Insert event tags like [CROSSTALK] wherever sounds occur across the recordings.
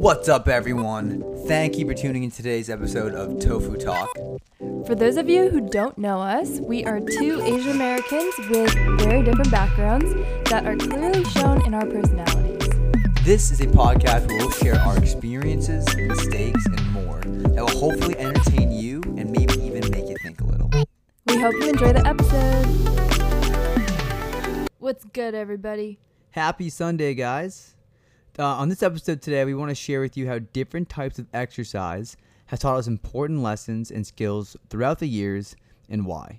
What's up, everyone? Thank you for tuning in to today's episode of Tofu Talk. For those of you who don't know us, we are two Asian Americans with very different backgrounds that are clearly shown in our personalities. This is a podcast where we'll share our experiences, mistakes, and more that will hopefully entertain you and maybe even make you think a little. We hope you enjoy the episode. Good, everybody? Happy Sunday, guys. Uh, on this episode today, we want to share with you how different types of exercise has taught us important lessons and skills throughout the years and why.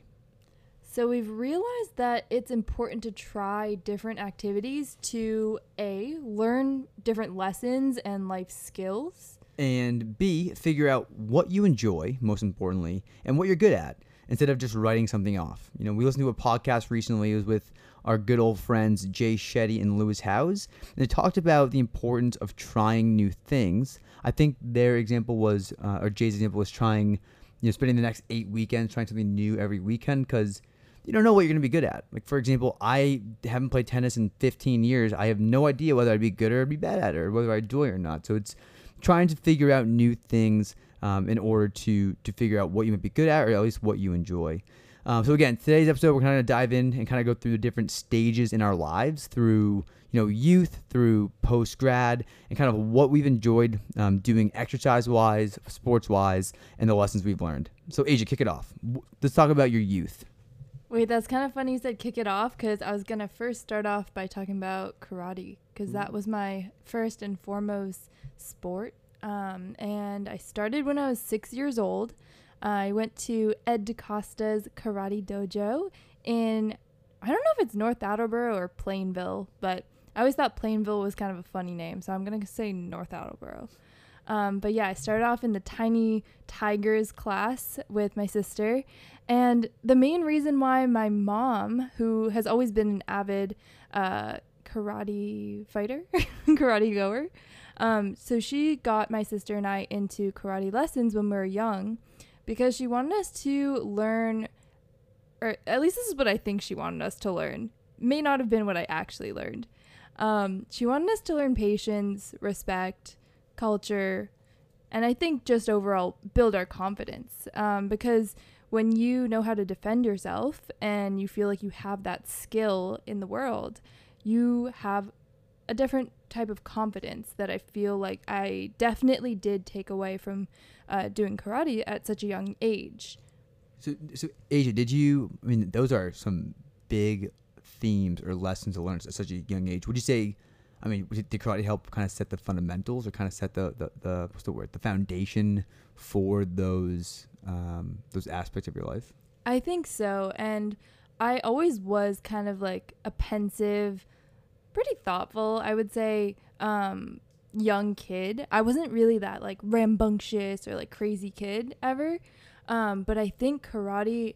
So, we've realized that it's important to try different activities to A, learn different lessons and life skills, And B, figure out what you enjoy, most importantly, and what you're good at instead of just writing something off. You know, we listened to a podcast recently. It was with our good old friends Jay Shetty and Lewis Howes. And they talked about the importance of trying new things. I think their example was, uh, or Jay's example was trying, you know, spending the next eight weekends trying something new every weekend because you don't know what you're going to be good at. Like, for example, I haven't played tennis in 15 years. I have no idea whether I'd be good or I'd be bad at it or whether I'd do it or not. So it's trying to figure out new things um, in order to to figure out what you might be good at or at least what you enjoy. Um, so again, today's episode we're kind of dive in and kind of go through the different stages in our lives through you know youth, through post grad, and kind of what we've enjoyed um, doing exercise wise, sports wise, and the lessons we've learned. So Asia, kick it off. Let's talk about your youth. Wait, that's kind of funny you said kick it off because I was going to first start off by talking about karate because that was my first and foremost sport. Um, and I started when I was six years old. I went to Ed DaCosta's Karate Dojo in, I don't know if it's North Attleboro or Plainville, but I always thought Plainville was kind of a funny name, so I'm going to say North Attleboro. Um, but yeah, I started off in the Tiny Tigers class with my sister. And the main reason why my mom, who has always been an avid uh, karate fighter, [LAUGHS] karate goer, um, so she got my sister and I into karate lessons when we were young because she wanted us to learn, or at least this is what I think she wanted us to learn. May not have been what I actually learned. Um, she wanted us to learn patience, respect, culture, and I think just overall build our confidence. Um, because when you know how to defend yourself and you feel like you have that skill in the world, you have a different type of confidence that I feel like I definitely did take away from uh, doing karate at such a young age. So, so Asia, did you? I mean, those are some big themes or lessons to learn at such a young age. Would you say? I mean, did karate help kind of set the fundamentals or kind of set the, the, the what's the word the foundation for those um, those aspects of your life? I think so. And I always was kind of like a pensive, pretty thoughtful, I would say, um, young kid. I wasn't really that like rambunctious or like crazy kid ever. Um, but I think karate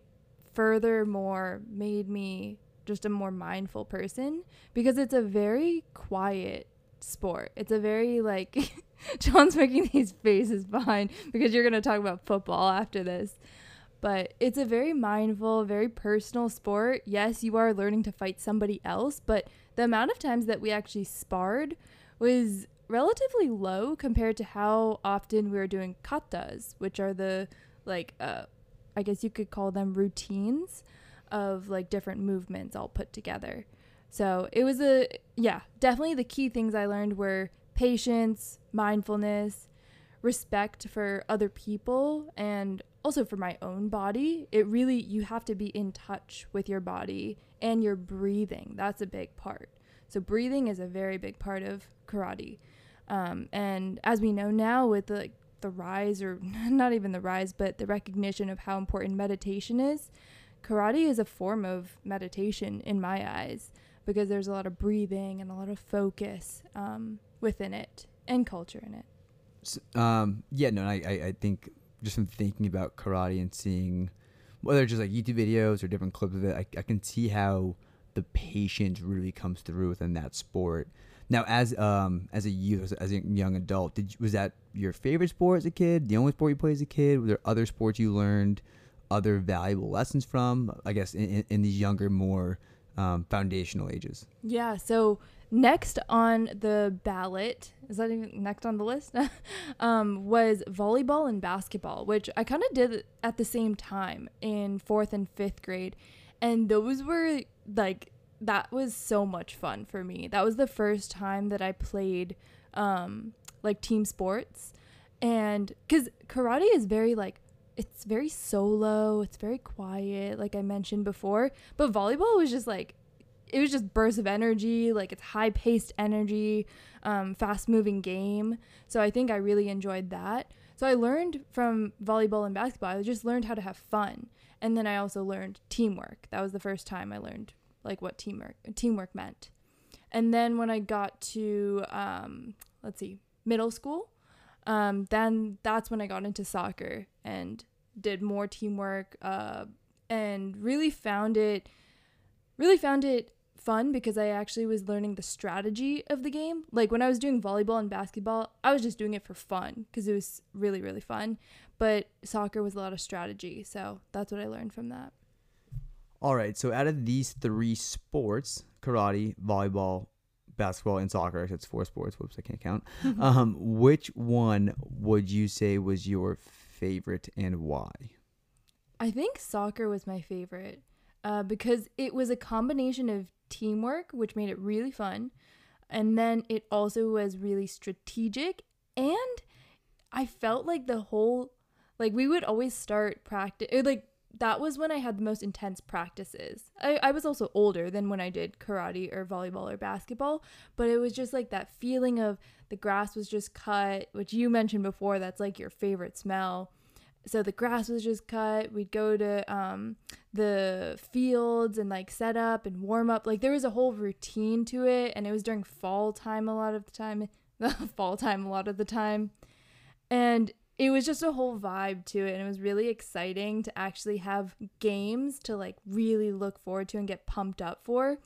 furthermore made me just a more mindful person because it's a very quiet sport. It's a very like [LAUGHS] John's making these faces behind because you're going to talk about football after this. But it's a very mindful, very personal sport. Yes, you are learning to fight somebody else, but the amount of times that we actually sparred was relatively low compared to how often we were doing katas, which are the like uh I guess you could call them routines of like different movements all put together. So it was a, yeah, definitely the key things I learned were patience, mindfulness, respect for other people, and also for my own body. It really, you have to be in touch with your body and your breathing. That's a big part. So breathing is a very big part of karate. Um, and as we know now with the, the rise or [LAUGHS] not even the rise but the recognition of how important meditation is karate is a form of meditation in my eyes because there's a lot of breathing and a lot of focus um, within it and culture in it um, yeah, no, I, I, I think just from thinking about karate and seeing whether it's just like YouTube videos or different clips of it, I, I can see how the patience really comes through within that sport. Now, as um as a youth, as a, young adult, did was that your favorite sport as a kid? The only sport you played as a kid? Were there other sports you learned other valuable lessons from? I guess in, in these younger, more um, foundational ages. Yeah. So next on the ballot is that even next on the list? [LAUGHS] um, was volleyball and basketball, which I kind of did at the same time in fourth and fifth grade, and those were like that was so much fun for me. That was the first time that I played um, like team sports, and because karate is very like it's very solo, it's very quiet, like I mentioned before. But volleyball was just like it was just bursts of energy, like it's high paced energy, um, fast moving game. So I think I really enjoyed that. So I learned from volleyball and basketball. I just learned how to have fun, and then I also learned teamwork. That was the first time I learned like what teamwork teamwork meant. And then when I got to um, let's see, middle school, um, then that's when I got into soccer and did more teamwork uh, and really found it really found it fun because I actually was learning the strategy of the game. Like when I was doing volleyball and basketball, I was just doing it for fun because it was really really fun. But soccer was a lot of strategy, so that's what I learned from that. All right. So out of these three sports, karate, volleyball, basketball, and soccer, it's four sports. Whoops, I can't count. [LAUGHS] um, which one would you say was your favorite and why? I think soccer was my favorite uh, because it was a combination of teamwork, which made it really fun, and then it also was really strategic. And I felt like the whole, like, we would always start practice, like, that was when I had the most intense practices. I, I was also older than when I did karate or volleyball or basketball, but it was just like that feeling of the grass was just cut, which you mentioned before, that's like your favorite smell. So the grass was just cut. We'd go to um, the fields and like set up and warm up. Like there was a whole routine to it, and it was during fall time a lot of the time, the [LAUGHS] fall time a lot of the time. And it was just a whole vibe to it and it was really exciting to actually have games to like really look forward to and get pumped up for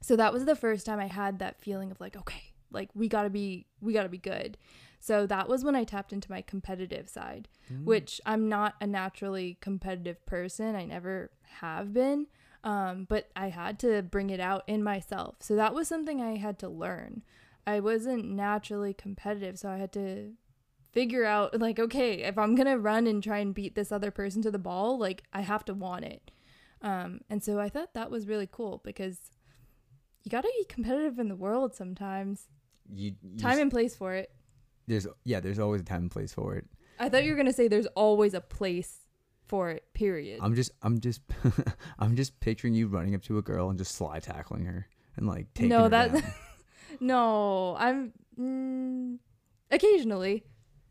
so that was the first time i had that feeling of like okay like we got to be we got to be good so that was when i tapped into my competitive side mm. which i'm not a naturally competitive person. I never have been um, but i had to bring it out in myself. So that was something i had to learn. I wasn't naturally competitive so i had to figure out like okay if i'm gonna run and try and beat this other person to the ball like i have to want it. Um, and so i thought that was really cool because you gotta be competitive in the world sometimes. You, you time and place for it there's yeah there's always a time and place for it i thought you were gonna say there's always a place for it period i'm just i'm just [LAUGHS] i'm just picturing you running up to a girl and just slide tackling her and like taking no that [LAUGHS] no i'm mm, occasionally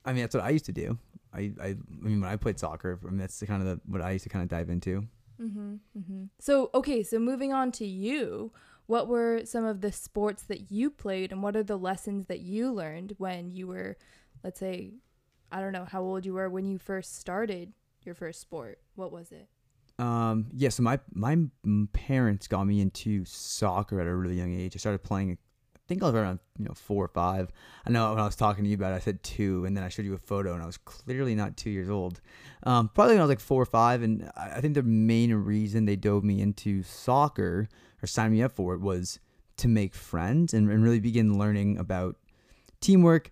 I mean, that's what I used to do. I, I, I mean, when I played soccer, I mean, that's the kind of the, what I used to kind of dive into. Mm-hmm, mm-hmm. So, okay, so moving on to you, what were some of the sports that you played, and what are the lessons that you learned when you were, let's say, I don't know how old you were when you first started your first sport? What was it? Um, yeah, so my my parents got me into soccer at a really young age. I started playing I think I was around you know four or five. I know when I was talking to you about it, I said two, and then I showed you a photo, and I was clearly not two years old. Um, probably when I was like four or five, and I think the main reason they dove me into soccer or signed me up for it was to make friends and, and really begin learning about teamwork,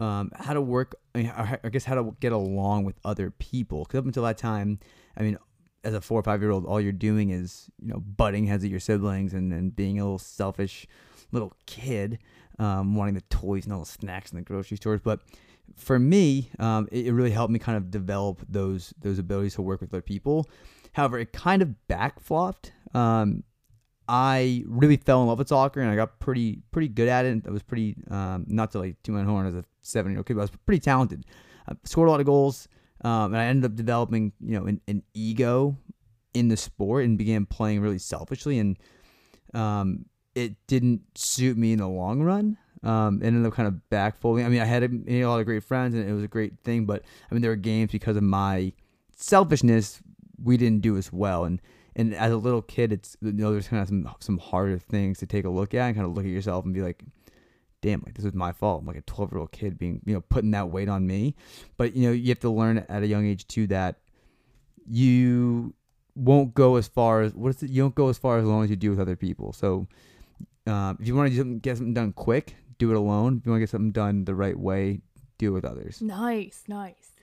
um, how to work. I, mean, I guess how to get along with other people. Because up until that time, I mean, as a four or five year old, all you're doing is you know butting heads at your siblings and, being a little selfish little kid um, wanting the toys and all the snacks in the grocery stores. But for me, um, it, it, really helped me kind of develop those those abilities to work with other people. However, it kind of backflopped. Um, I really fell in love with soccer and I got pretty pretty good at it. I was pretty um, not to like do my horn as a seven year old kid, but I was pretty talented. I scored a lot of goals, um, and I ended up developing you know an, an, ego in the sport and began playing really selfishly and um, it didn't suit me in the long run. Um, it ended up kind of backfolding. I mean, I had a, a, lot of great friends and it was a great thing, but I mean, there were games because of my selfishness we didn't do as well. And and as a little kid, it's you know there's kind of some some harder things to take a look at and kind of look at yourself and be like, damn, like this was my fault. I'm like a 12 year old kid being you know putting that weight on me. But you know you have to learn at a young age too that you won't go as far as what is it? You don't go as far as long as you do with other people. So uh, if you want to something, get something done quick, do it alone. If you want to get something done the right way, do it with others. Nice, nice.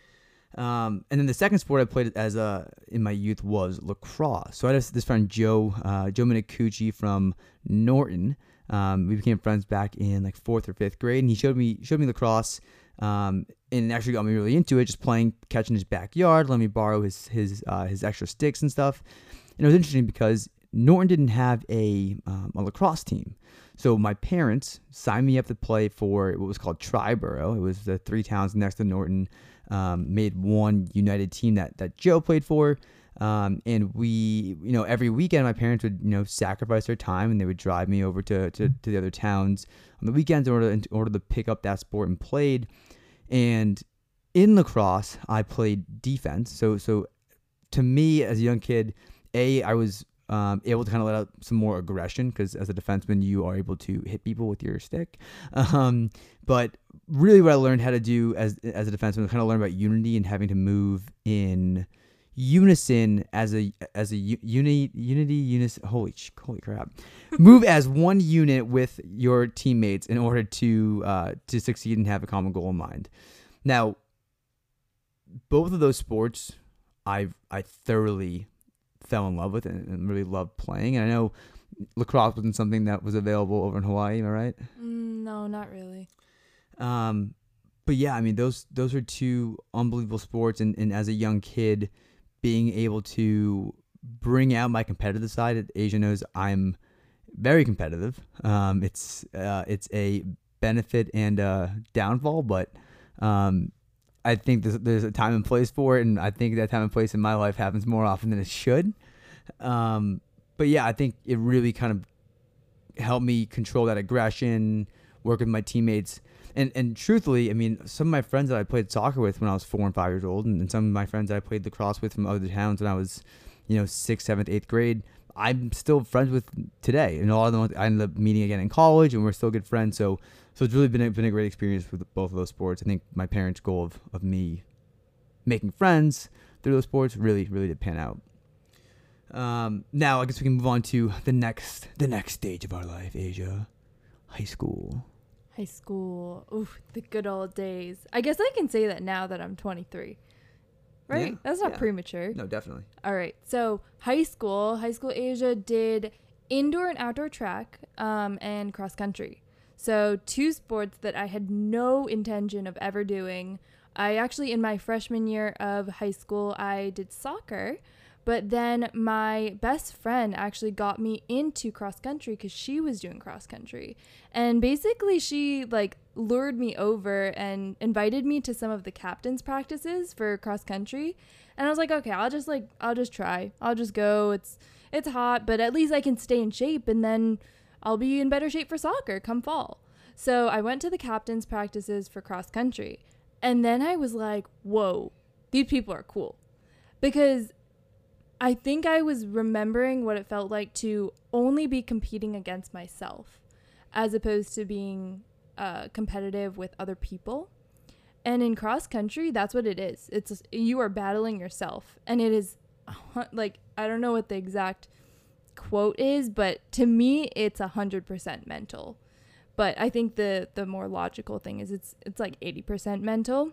Um, and then the second sport I played as a in my youth was lacrosse. So I had this, friend Joe uh, Joe Minicucci from Norton. Um, we became friends back in like fourth or fifth grade, and he showed me showed me lacrosse. Um, and actually got me really into it, just playing catch in his backyard. Let me borrow his his uh, his extra sticks and stuff. And it was interesting because Norton didn't have a um, a lacrosse team, so my parents signed me up to play for what was called Triborough. It was the three towns next to Norton um, made one united team that that Joe played for. Um, and we, you know, every weekend my parents would, you know, sacrifice their time and they would drive me over to, to, to the other towns on the weekends in order, in order to pick up that sport and played. And in lacrosse, I played defense. So, so to me as a young kid, a I was um, able to kind of let out some more aggression because as a defenseman, you are able to hit people with your stick. [LAUGHS] Um, but really, what I learned how to do as as a defenseman, was kind of learn about unity and having to move in unison as a as a unity unity unison. Holy holy crap! [LAUGHS] move as one unit with your teammates in order to uh, to succeed and have a common goal in mind. Now, both of those sports, I I thoroughly fell in love with and, and really loved playing. And I know lacrosse wasn't something that was available over in Hawaii. Am I right? Mm, no, not really. Um, but yeah, I mean those those are two unbelievable sports, and, and as a young kid, being able to bring out my competitive side. Asia knows I'm very competitive. Um, it's uh, it's a benefit and a downfall, but um, I think there's, there's a time and place for it, and I think that time and place in my life happens more often than it should. Um, but yeah, I think it really kind of helped me control that aggression, work with my teammates, and and truthfully, I mean, some of my friends that I played soccer with when I was four and five years old, and, and some of my friends that I played lacrosse with from other towns when I was, you know, sixth, seventh, eighth grade. I'm still friends with today, and a lot of them I ended up meeting again in college, and we're still good friends. So so it's really been a, been a great experience with both of those sports. I think my parents' goal of, of me making friends through those sports really, really did pan out. Um, now I guess we can move on to the next the next stage of our life, Asia, high school. High school, oof, the good old days. I guess I can say that now that I'm 23. Right? Yeah, That's not yeah. premature. No, definitely. All right. So high school, high school Asia did indoor and outdoor track um, and cross country. So, two sports that I had no intention of ever doing. I actually, in my freshman year of high school, I did soccer, but then my best friend actually got me into cross country because she was doing cross country. And basically, she like lured me over and invited me to some of the captain's practices for cross country. And I was like, okay, I'll just like, I'll just try. I'll just go. It's, it's hot, but at least I can stay in shape and then I'll be in better shape for soccer come fall. So I went to the captain's practices for cross country. And then I was like, whoa, these people are cool. Because I think I was remembering what it felt like to only be competing against myself as opposed to being uh, competitive with other people. And in cross country, that's what it is. It's you are battling yourself, and it is like I don't know what the exact quote is, but to me, it's a hundred percent mental. But I think the the more logical thing is it's it's like eighty percent mental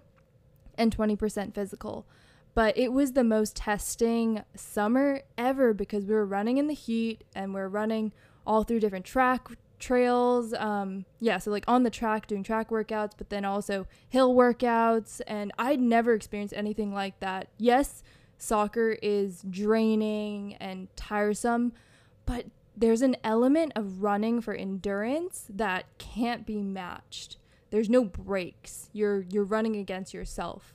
and twenty percent physical. But it was the most testing summer ever because we were running in the heat and we are running all through different track trails. Um, yeah, so like on the track doing track workouts, but then also hill workouts. And I'd never experienced anything like that. Yes, soccer is draining and tiresome, but there's an element of running for endurance that can't be matched. There's no breaks. You're you're running against yourself.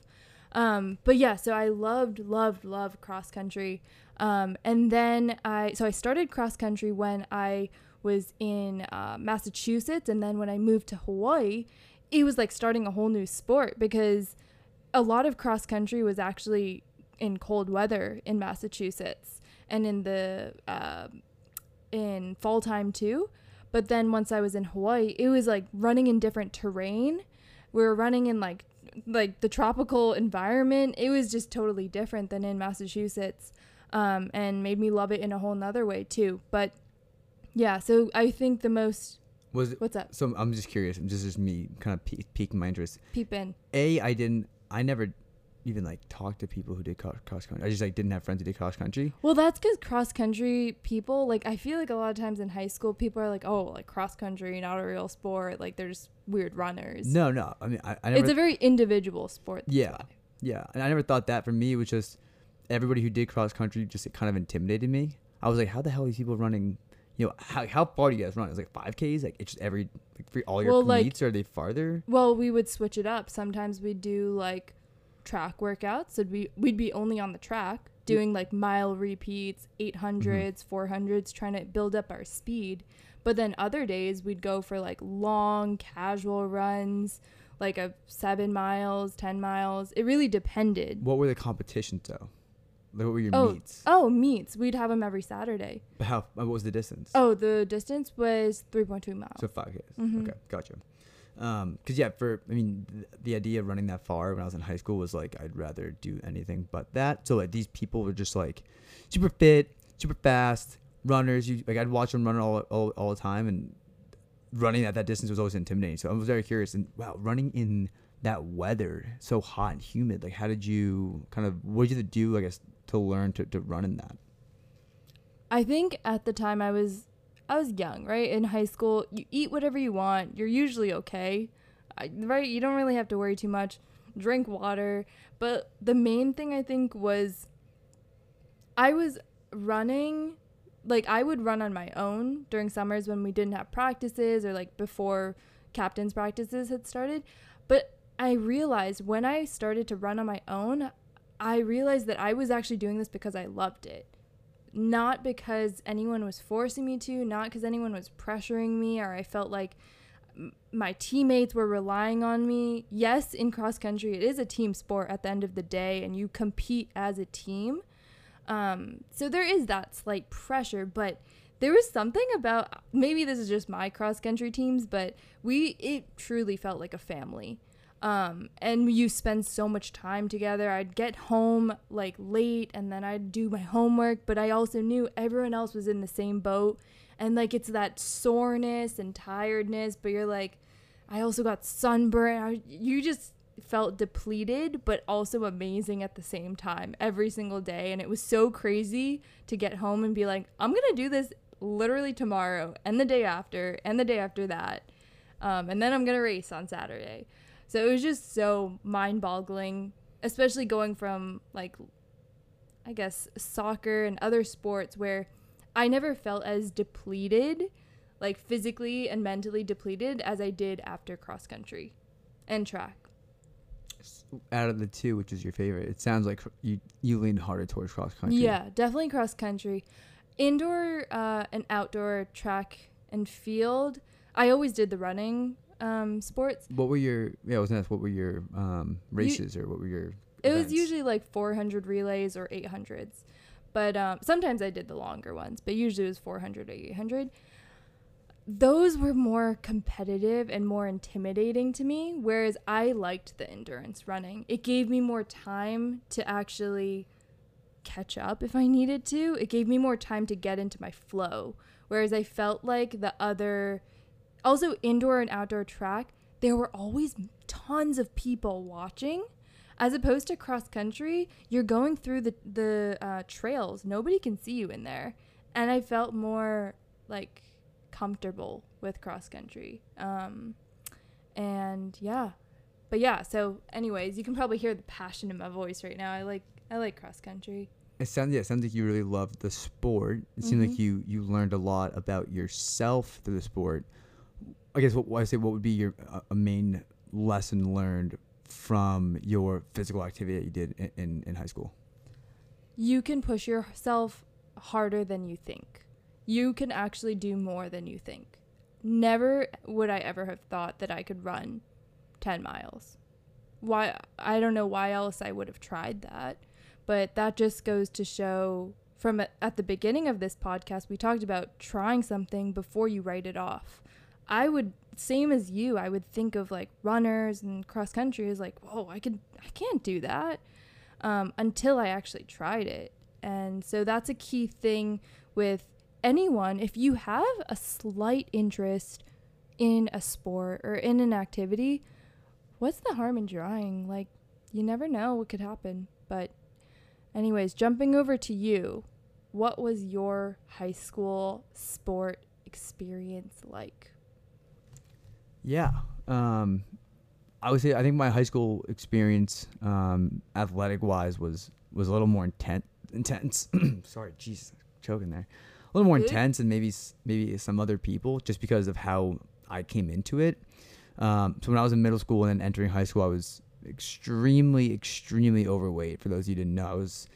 Um, but yeah, so I loved, loved, loved cross country. Um, and then I, so I started cross country when I was in uh, Massachusetts. And then when I moved to Hawaii, it was like starting a whole new sport because a lot of cross country was actually in cold weather in Massachusetts and in the, uh, in fall time too. But then once I was in Hawaii, it was like running in different terrain. We were running in like like the tropical environment, it was just totally different than in Massachusetts. Um, and made me love it in a whole nother way too. But yeah, so I think the most Was it, what's up? so? I'm just curious. This is me kind of pe- piquing my interest. Peep in. A, I didn't. I never even like talk to people who did cross country. I just like didn't have friends who did cross country. Well, that's because cross country people, like, I feel like a lot of times in high school, people are like, oh, like cross country, not a real sport. Like, they're just weird runners. No, no. I mean, I, I never. it's a very individual sport. Yeah. why. Yeah, and I never thought that. For me, it was just everybody who did cross country just it kind of intimidated me. I was like, how the hell are these people running? You know, how, how far do you guys run? It's like five Ks. Like it's just every like for all your Well, like- meets. Are they farther? Well, we would switch it up. Sometimes we'd do like track workouts. So we we'd be only on the track doing like mile repeats, 800s, 400s, trying to build up our speed. But then other days we'd go for like long casual runs, like a seven miles, 10 miles. It really depended. What were the competitions though? Like, what were your Oh, meets? Oh, meets. We'd have them every Saturday. But how? What was the distance? Oh, the distance was 3.2 miles. So five Ks. Mhm. Okay, gotcha. Um, cause yeah, for I mean, th- the idea of running that far when I was in high school was like I'd rather do anything but that. So like these people were just like super fit, super fast runners. You like I'd watch them run all all, all the time, and running at that distance was always intimidating. So I was very curious. And wow, running in that weather, so hot and humid. Like, how did you kind of what did you do? I guess to learn to, to run in that. I think at the time I was I was young, right? In high school, you eat whatever you want. You're usually okay. Right? You don't really have to worry too much. Drink water. But the main thing I think was I was running like I would run on my own during summers when we didn't have practices or like before captain's practices had started. But I realized when I started to run on my own, I realized that I was actually doing this because I loved it not because anyone was forcing me to, not because anyone was pressuring me, or I felt like my teammates were relying on me. Yes, in cross country, it is a team sport at the end of the day, and you compete as a team. Um, so there is that slight pressure, but there was something about maybe this is just my cross country teams, but we it truly felt like a family. Um, and you spend so much time together. I'd get home like late and then I'd do my homework, but I also knew everyone else was in the same boat. And like it's that soreness and tiredness, but you're like, I also got sunburn. I, you just felt depleted, but also amazing at the same time every single day. And it was so crazy to get home and be like, I'm going to do this literally tomorrow and the day after and the day after that. Um, and then I'm going to race on Saturday. So it was just so mind boggling, especially going from like, I guess, soccer and other sports where I never felt as depleted, like physically and mentally depleted, as I did after cross country and track. Out of the two, which is your favorite? It sounds like you you lean harder towards cross country. Yeah, definitely cross country. Indoor uh, and outdoor track and field. I always did the running um, sports. What were your yeah? I was gonna ask what were your um, races or what were your? It was usually like 400 relays or 800s. But um, sometimes I did the longer ones, but usually it was 400 or 800. Those were more competitive and more intimidating to me, whereas I liked the endurance running. It gave me more time to actually catch up if I needed to. It gave me more time to get into my flow, whereas I felt like the other, also indoor and outdoor track, there were always tons of people watching. As opposed to cross country you're going through the the uh, trails. Nobody can see you in there. And i felt more like comfortable with cross country. Um, and yeah. But yeah so anyways you can probably hear the passion in my voice right now. I like i like cross country. It sounds yeah. It sounds like you really loved the sport. It seemed like you you learned a lot about yourself through the sport. I guess what I say what would be your uh, a main lesson learned from your physical activity that you did in, in, in high school. you can push yourself harder than you think. You can actually do more than you think. Never would I ever have thought that I could run 10 miles. Why I don't know why else I would have tried that, but that just goes to show from at the beginning of this podcast we talked about trying something before you write it off. I would same as you. I would think of like runners and cross country as like, whoa, I could, I can't do that, um, until I actually tried it. And so that's a key thing with anyone. If you have a slight interest in a sport or in an activity, what's the harm in trying? Like, you never know what could happen. But, anyways, jumping over to you, what was your high school sport experience like? Yeah. Um, I would say I think my high school experience, um, athletic wise, was was a little more intense. Intense. [CLEARS THROAT] Sorry, jeez, choking there. A little more Good. intense than maybe maybe some other people, just because of how I came into it. Um, so when I was in middle school and then entering high school, I was extremely, extremely overweight. For those of you who didn't know, I was,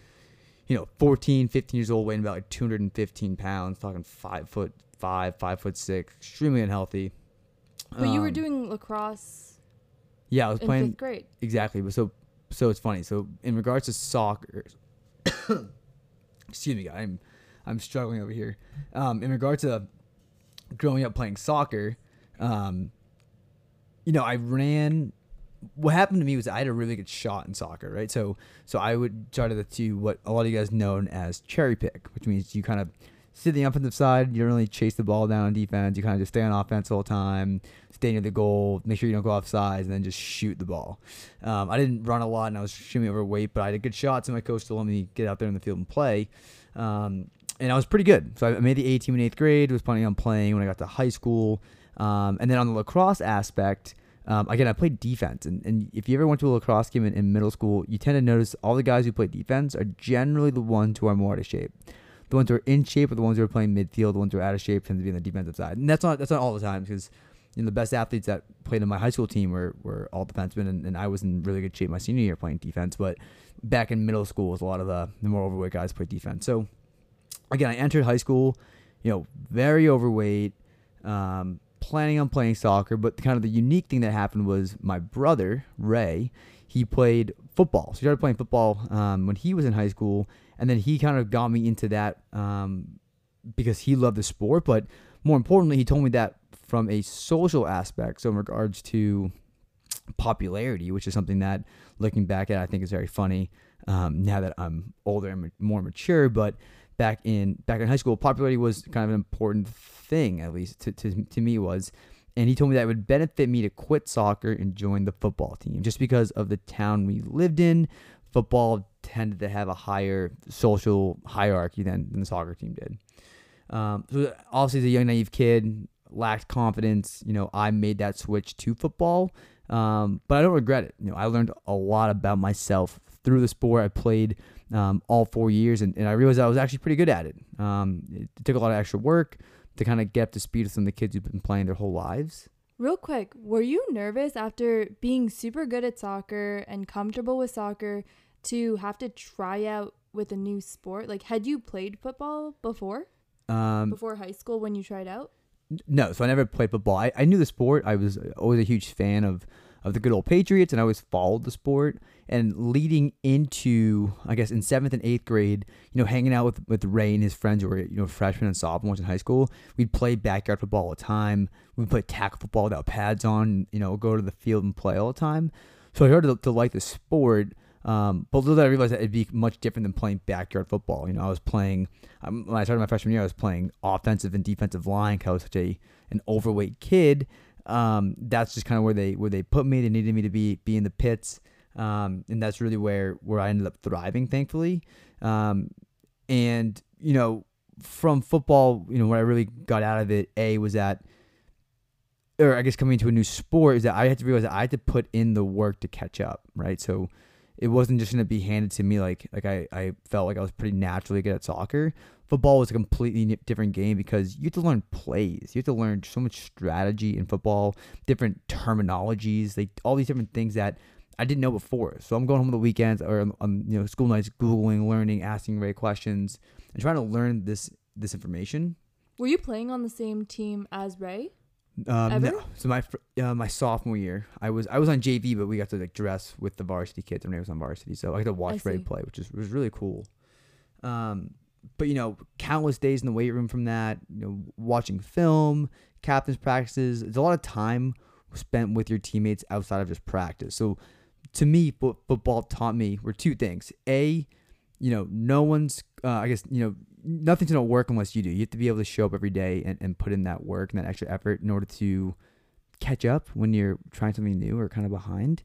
you know, 14, 15 years old, weighing about like 215 pounds, talking five foot five, five foot six, extremely unhealthy. But you were Um, doing lacrosse yeah, I was in playing fifth grade. exactly. But so so it's funny. So in regards to soccer, [COUGHS] excuse me, I'm I'm struggling over here. Um, in regards to growing up playing soccer, um, you know, I ran. What happened to me was I had a really good shot in soccer, right? So so I would try to do what a lot of you guys know as cherry pick, which means you kind of sit the offensive side. You don't really chase the ball down on defense. You kind of just stay on offense the whole time, stay near the goal, make sure you don't go off sides, and then just shoot the ball. Um, I didn't run a lot, and I was extremely overweight, but I had good shot, so my coach still let me get out there in the field and play. Um, and I was pretty good. So I made the A team in eighth grade. Was planning on playing when I got to high school. Um, and then on the lacrosse aspect, um, again, I played defense. And, and if you ever went to a lacrosse game in, in middle school, you tend to notice all the guys who play defense are generally the ones who are more out of shape. The ones who are in shape are the ones who are playing midfield. The ones who are out of shape tend to be on the defensive side. And that's not that's not all the time because you know, the best athletes that played in my high school team were, were all defensemen, and, and I was in really good shape my senior year playing defense. But back in middle school, was a lot of the, the more overweight guys played defense. So again, I entered high school, you know, very overweight, um, planning on playing soccer. But kind of the unique thing that happened was my brother Ray, he played football. So he started playing football um, when he was in high school, and then he kind of got me into that um, because he loved the sport. But more importantly, he told me that from a social aspect. So in regards to popularity, which is something that looking back at, I think is very funny. Um, now that I'm older and more mature, but back in back in high school, popularity was kind of an important thing, at least to, to, to me was. And he told me that it would benefit me to quit soccer and join the football team, just because of the town we lived in. Football tended to have a higher social hierarchy than, than the soccer team did. Um, so obviously, as a young naive kid, lacked confidence. You know, I made that switch to football, um, but I don't regret it. You know, I learned a lot about myself through the sport. I played um, all four years, and, and I realized I was actually pretty good at it. Um, it took a lot of extra work to kind of get up to speed with some of the kids who've been playing their whole lives. Real quick, were you nervous after being super good at soccer and comfortable with soccer to have to try out with a new sport? Like, had you played football before? Um, Before high school when you tried out? No, so I never played football. I, I knew the sport. I was always a huge fan of, of the good old Patriots, and I always followed the sport. And leading into, I guess, in seventh and eighth grade, you know, hanging out with, with Ray and his friends who were, you know, freshmen and sophomores in high school, we'd play backyard football all the time. We'd play tackle football without pads on, you know, go to the field and play all the time. So I started to, to like the sport. Um, but little did I realize that it'd be much different than playing backyard football. You know, I was playing um, when I started my freshman year. I was playing offensive and defensive line. 'cause I was such a an overweight kid. Um, that's just kind of where they where they put me. They needed me to be be in the pits, um, and that's really where where I ended up thriving, thankfully. Um, and you know, from football, you know, what I really got out of it, a was that or I guess coming into a new sport is that I had to realize that I had to put in the work to catch up, right? So it wasn't just gonna be handed to me like like I, I felt like I was pretty naturally good at soccer. Football was a completely different game because you have to learn plays. You have to learn so much strategy in football, different terminologies, like all these different things that I didn't know before. So I'm going home on the weekends or on- you know school nights, googling, learning, asking Ray questions, and trying to learn this this information. Were you playing on the same team as Ray? Um, Ever? no. So my uh, my sophomore year, I was I was on JV, but we got to like dress with the varsity kids when I was on varsity, so I got to watch Ray play, which is was really cool. Um, but you know, countless days in the weight room from that. You know, watching film, captain's practices. It's a lot of time spent with your teammates outside of just practice. So, to me, fo- football taught me were two things. A, you know, no one's. Uh, I guess you know nothing's gonna work unless you do. You have to be able to show up every day and, and put in that work and that extra effort in order to catch up when you're trying something new or kind of behind.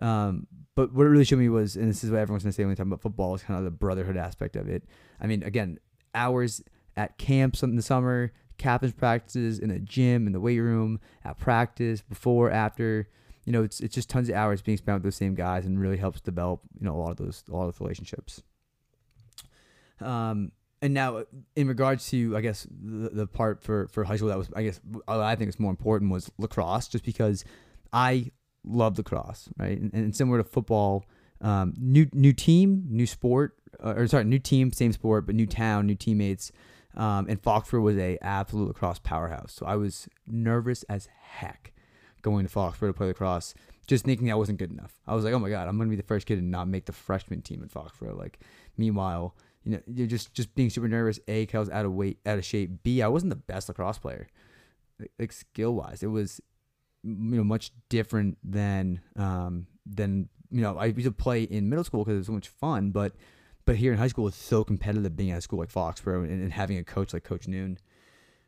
Um, but what it really showed me was, and this is what everyone's gonna say when we talk about football, is kind of the brotherhood aspect of it. I mean, again, hours at camps in the summer, captain's practices in the gym, in the weight room, at practice, before, after. You know, it's it's just tons of hours being spent with those same guys, and really helps develop you know a lot of those a lot of relationships. Um, and now in regards to I guess the, the part for for high school that was I guess I think is more important was lacrosse, just because I love lacrosse, right? And, and similar to football, um, new new team, new sport, uh, or sorry, new team, same sport, but new town, new teammates. Um, and Foxborough was a absolute lacrosse powerhouse. So I was nervous as heck going to Foxborough to play lacrosse, just thinking I wasn't good enough. I was like, oh my god, I'm gonna be the first kid to not make the freshman team at Foxborough. Like, meanwhile, you know, you're just just being super nervous. A, cause I was out of weight, out of shape. B, I wasn't the best lacrosse player, like skill wise. It was, you know, much different than um than you know I used to play in middle school because it was so much fun, but but here in high school it's so competitive being at a school like Foxborough and, and having a coach like Coach Noon.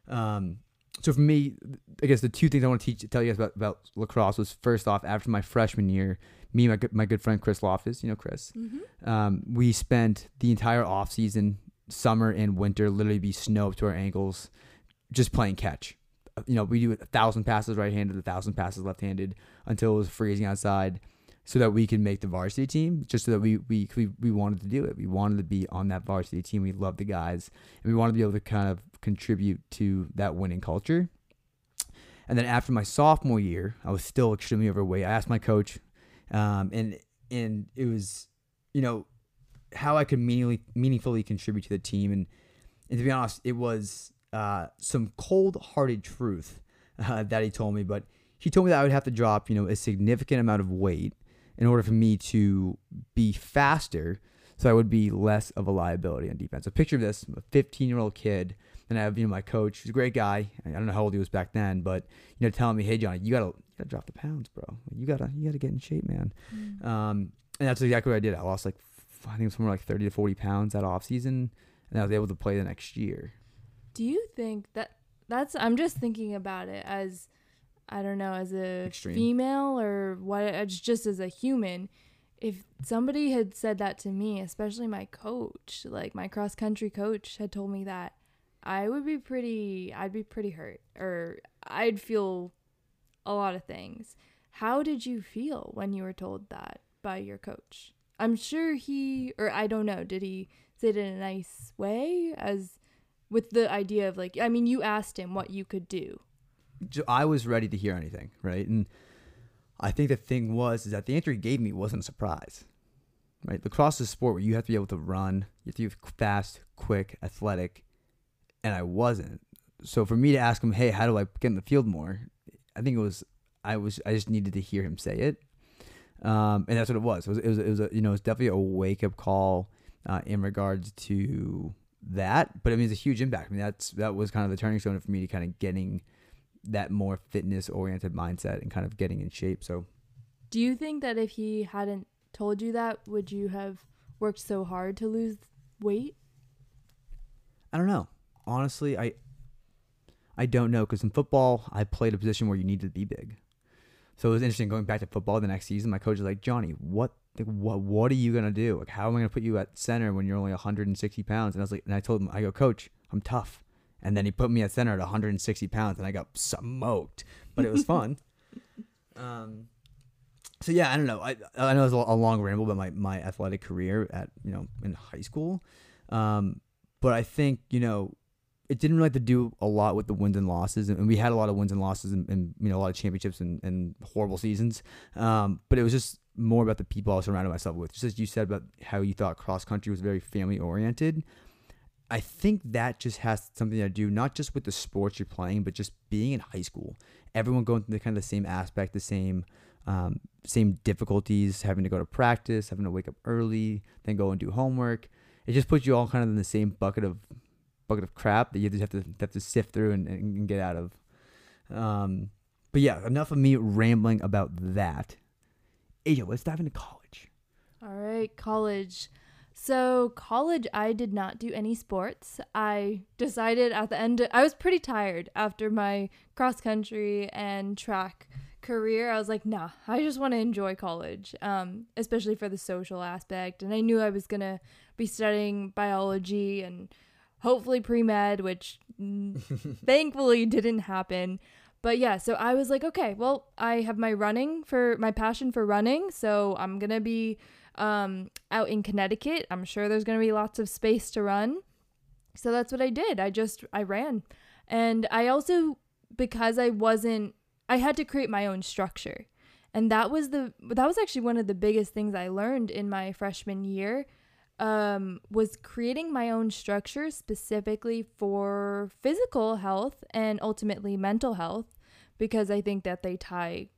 Um, so for me, I guess the two things I want to teach tell you guys about, about lacrosse was first off after my freshman year, me and my good, my good friend Chris Loftus, you know Chris, Mm-hmm. um, we spent the entire off season, summer and winter, literally be snow up to our ankles, just playing catch. You know, we do a thousand passes right-handed, a thousand passes left-handed until it was freezing outside, so that we could make the varsity team. Just so that we we we, we wanted to do it. We wanted to be on that varsity team. We loved the guys, and we wanted to be able to kind of contribute to that winning culture. And then after my sophomore year, I was still extremely overweight. I asked my coach, um, and and it was, you know, how I could meaningfully meaningfully contribute to the team. And and to be honest, it was uh, some cold-hearted truth uh, that he told me. But he told me that I would have to drop, you know, a significant amount of weight in order for me to be faster, so I would be less of a liability on defense. So picture this: I'm a 15-year-old kid, and I have you know my coach, who's a great guy. I don't know how old he was back then, but you know, telling me, "Hey, Johnny, you gotta, you gotta drop the pounds, bro. You gotta, you gotta get in shape, man." Um, and that's exactly what I did. I lost like I think it was somewhere like 30 to 40 pounds that off season, and I was able to play the next year. Do you think that that's? I'm just thinking about it as, I don't know, as a Extreme. female or what? Just as a human. If somebody had said that to me, especially my coach, like my cross country coach, had told me that, I would be pretty. I'd be pretty hurt, or I'd feel a lot of things. How did you feel when you were told that by your coach? I'm sure he, or I don't know, did he say it in a nice way as with the idea of like, I mean, you asked him what you could do. I was ready to hear anything, right? And I think the thing was is that the answer he gave me wasn't a surprise, right? Lacrosse is a sport where you have to be able to run, you have to be fast, quick, athletic, and I wasn't. So for me to ask him, "Hey, how do I get in the field more?" I think it was I was I just needed to hear him say it, um, and that's what it was. It was it was, it was a, you know it's definitely a wake up call uh, in regards to that, but I mean it's a huge impact. I mean that's that was kind of the turning stone for me to kind of getting that more fitness oriented mindset and kind of getting in shape. So Do you think that if he hadn't told you that, would you have worked so hard to lose weight? I don't know. Honestly, I I don't know because in football I played a position where you need to be big. So it was interesting going back to football the next season. My coach was like, Johnny, what like, what what are you gonna do? Like, how am I gonna put you at center when you're only 160 pounds? And I was like, and I told him, I go, Coach, I'm tough. And then he put me at center at 160 pounds, and I got smoked, but it was [LAUGHS] fun. um, so yeah, I don't know. I I know it's a a long ramble but my my athletic career at you know in high school, um, but I think you know it didn't really have to do a lot with the wins and losses, and we had a lot of wins and losses, and, and you know a lot of championships and, and horrible seasons. Um, but it was just more about the people I was surrounding myself with. Just as you said about how you thought cross country was very family oriented. I think that just has something to do not just with the sports you're playing, but just being in high school. Everyone going through the kind of the same aspect, the same um, same difficulties, having to go to practice, having to wake up early, then go and do homework. it just puts you all kind of in the same bucket of bucket of crap that you just have to have to sift through and, and get out of. Um, but yeah, enough of me rambling about that. Asia, let's dive into college. All right, college. So, college, I did not do any sports. I decided at the end, I was pretty tired after my cross country and track career. I was like, nah, I just want to enjoy college, um, especially for the social aspect. And I knew I was going to be studying biology and hopefully pre med, which [LAUGHS] thankfully didn't happen. But yeah, so I was like, okay, well, I have my running for my passion for running. So I'm going to be um, out in Connecticut. I'm sure there's going to be lots of space to run. So that's what I did. I just, I ran. And I also, because I wasn't, I had to create my own structure. And that was the, that was actually one of the biggest things I learned in my freshman year um, was creating my own structure specifically for physical health and ultimately mental health because I think that they tie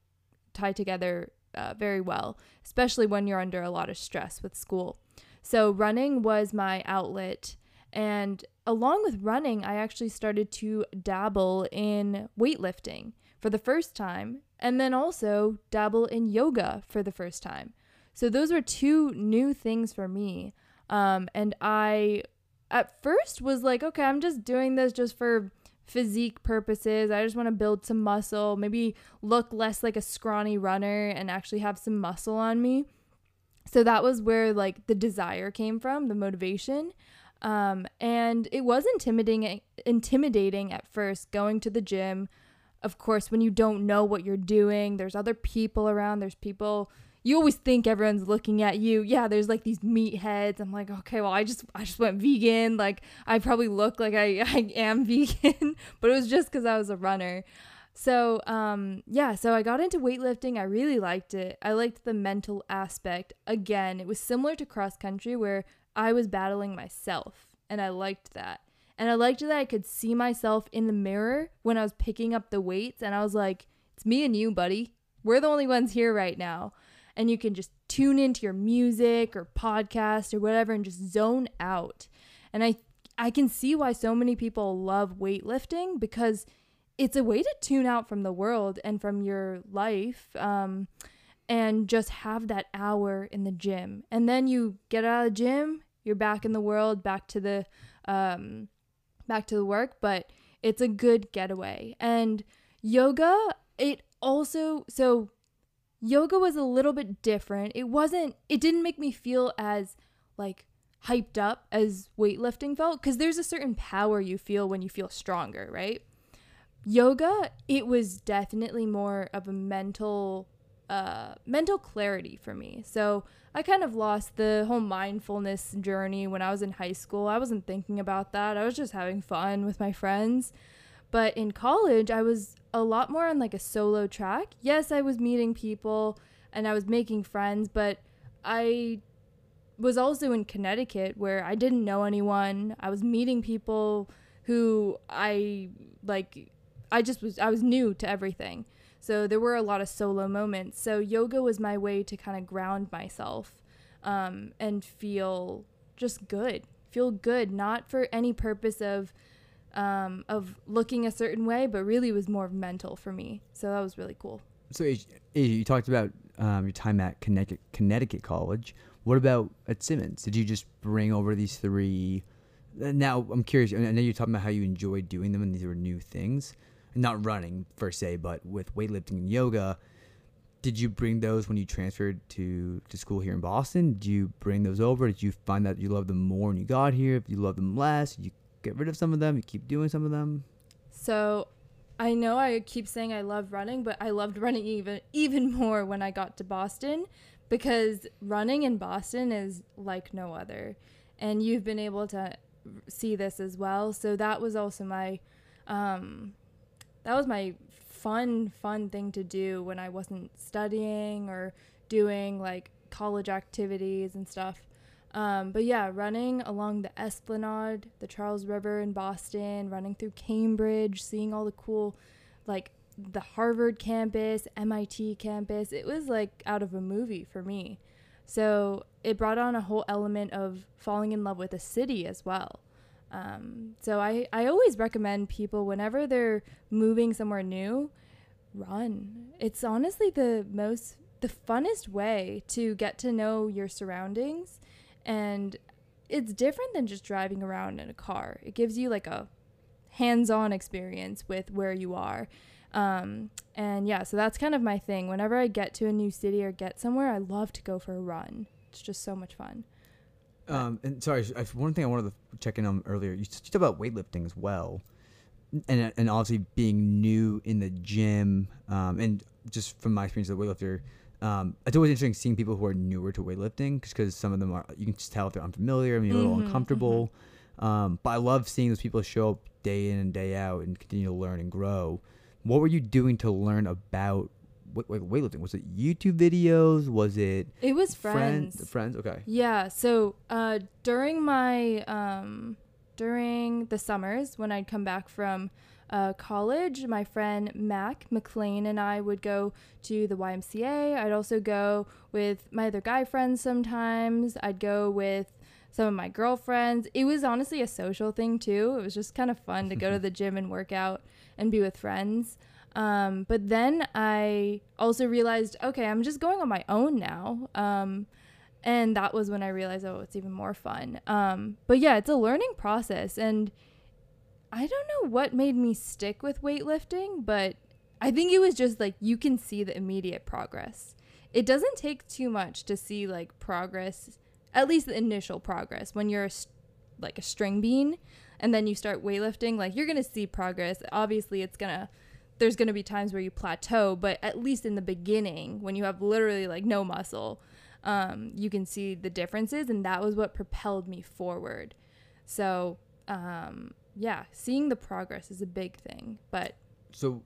tie together uh, very well, especially when you're under a lot of stress with school. So running was my outlet, and along with running, I actually started to dabble in weightlifting for the first time, and then also dabble in yoga for the first time. So those were two new things for me. Um, and I, at first, was like, okay, I'm just doing this just for physique purposes. I just want to build some muscle, maybe look less like a scrawny runner and actually have some muscle on me. So that was where like the desire came from, the motivation. Um, and it was intimidating intimidating at first going to the gym. Of course, when you don't know what you're doing, there's other people around, there's people you always think everyone's looking at you. Yeah, there's like these meatheads. I'm like, okay, well, I just I just went vegan. Like I probably look like I, [LAUGHS] I am vegan, [LAUGHS] but it was just because I was a runner. So um, yeah, so I got into weightlifting. I really liked it. I liked the mental aspect. Again, it was similar to cross country where I was battling myself, and I liked that. And I liked that I could see myself in the mirror when I was picking up the weights, and I was like, it's me and you, buddy. We're the only ones here right now and you can just tune into your music or podcast or whatever and just zone out. And I I can see why so many people love weightlifting because it's a way to tune out from the world and from your life um, and just have that hour in the gym. And then you get out of the gym, you're back in the world, back to the um, back to the work, but it's a good getaway. And yoga, it also so yoga was a little bit different. It wasn't, it didn't make me feel as like hyped up as weightlifting felt because there's a certain power you feel when you feel stronger, right? Yoga, it was definitely more of a mental uh, mental clarity for me. So I kind of lost the whole mindfulness journey when I was in high school. I wasn't thinking about that. I was just having fun with my friends. But in college, I was a lot more on like a solo track. Yes, I was meeting people and I was making friends, but I was also in Connecticut where I didn't know anyone. I was meeting people who I like I just was I was new to everything. So there were a lot of solo moments. So yoga was my way to kind of ground myself um, and feel just good. Feel good, not for any purpose of um, of looking a certain way, but really was more mental for me. So that was really cool. So, you talked about um, your time at Connecticut, Connecticut College. What about at Simmons? Did you just bring over these three? Uh, now, I'm curious. I know you're talking about how you enjoyed doing them and these were new things. Not running, per se, but with weightlifting and yoga. Did you bring those when you transferred to, to school here in Boston? Did you bring those over? Did you find that you loved them more when you got here? If you loved them less, you get rid of some of them? You keep doing some of them? So I know I keep saying I love running, but I loved running even even more when I got to Boston because running in Boston is like no other. And you've been able to see this as well. So that was also my um that was my fun fun thing to do when I wasn't studying or doing like college activities and stuff. Um, but yeah, running along the Esplanade, the Charles River in Boston, running through Cambridge, seeing all the cool, like the Harvard campus, MIT campus, it was like out of a movie for me. So it brought on a whole element of falling in love with a city as well. Um, so I, I always recommend people whenever they're moving somewhere new, run. It's honestly the most the funnest way to get to know your surroundings and it's different than just driving around in a car. It gives you like a hands-on experience with where you are. Um, and yeah, so that's kind of my thing. Whenever I get to a new city or get somewhere, I love to go for a run. It's just so much fun. Um, and sorry, one thing I wanted to check in on earlier. You talked about weightlifting as well, and and obviously being new in the gym, um, and just from my experience as a weightlifter, um, it's always interesting seeing people who are newer to weightlifting because some of them are you can just tell if they're unfamiliar, maybe a little Mhm, uncomfortable. Um, but I love seeing those people show up day in and day out and continue to learn and grow. What were you doing to learn about weightlifting? Was it YouTube videos? Was it It was friends? friends. Friends. Okay. Yeah. So uh, during my um, during the summers when I'd come back from uh, college, my friend Mac McLean and I would go to the YMCA. I'd also go with my other guy friends sometimes. I'd go with some of my girlfriends. It was honestly a social thing too. It was just kind of fun to go to [LAUGHS] the gym and work out and be with friends. Um, but then I also realized, okay, I'm just going on my own now. Um, and that was when I realized, oh, it's even more fun. Um, but yeah, it's a learning process, and I don't know what made me stick with weightlifting, but I think it was just like you can see the immediate progress. It doesn't take too much to see like progress, at least the initial progress when you're a, like a string bean, and then you start weightlifting. Like you're gonna see progress. Obviously, it's gonna there's gonna be times where you plateau, but at least in the beginning, when you have literally like no muscle, um, you can see the differences, and that was what propelled me forward. So, um, yeah, seeing the progress is a big thing. But So,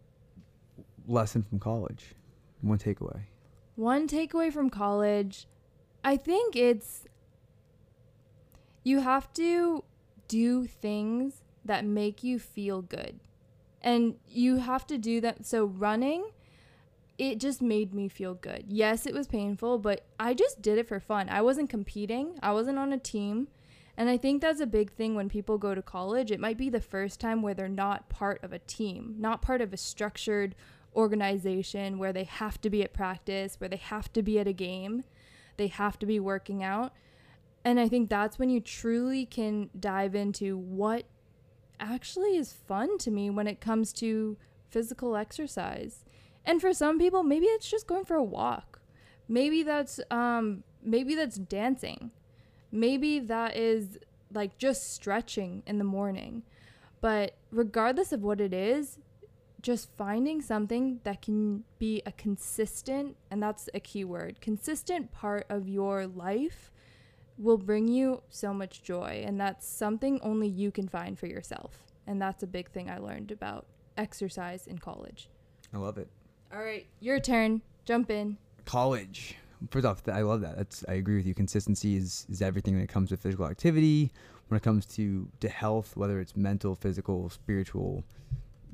lesson from college. One takeaway. one takeaway from college, I think it's you have to do things that make you feel good. And you have to do that. So, running, it just made me feel good. Yes, it was painful, but I just did it for fun. I wasn't competing, I wasn't on a team. And I think that's a big thing when people go to college. It might be the first time where they're not part of a team, not part of a structured organization where they have to be at practice, where they have to be at a game, they have to be working out. And I think that's when you truly can dive into what actually is fun to me when it comes to physical exercise. And for some people, maybe it's just going for a walk. Maybe that's um maybe that's dancing. Maybe that is like just stretching in the morning. But regardless of what it is, just finding something that can be a consistent, and that's a key word, consistent part of your life will bring you so much joy. And that's something only you can find for yourself. And that's a big thing I learned about exercise in college. I love it. All right, your turn. Jump in. College. First off, I love that. That's I agree with you. Consistency is is everything when it comes to physical activity, when it comes to to health, whether it's mental, physical, spiritual,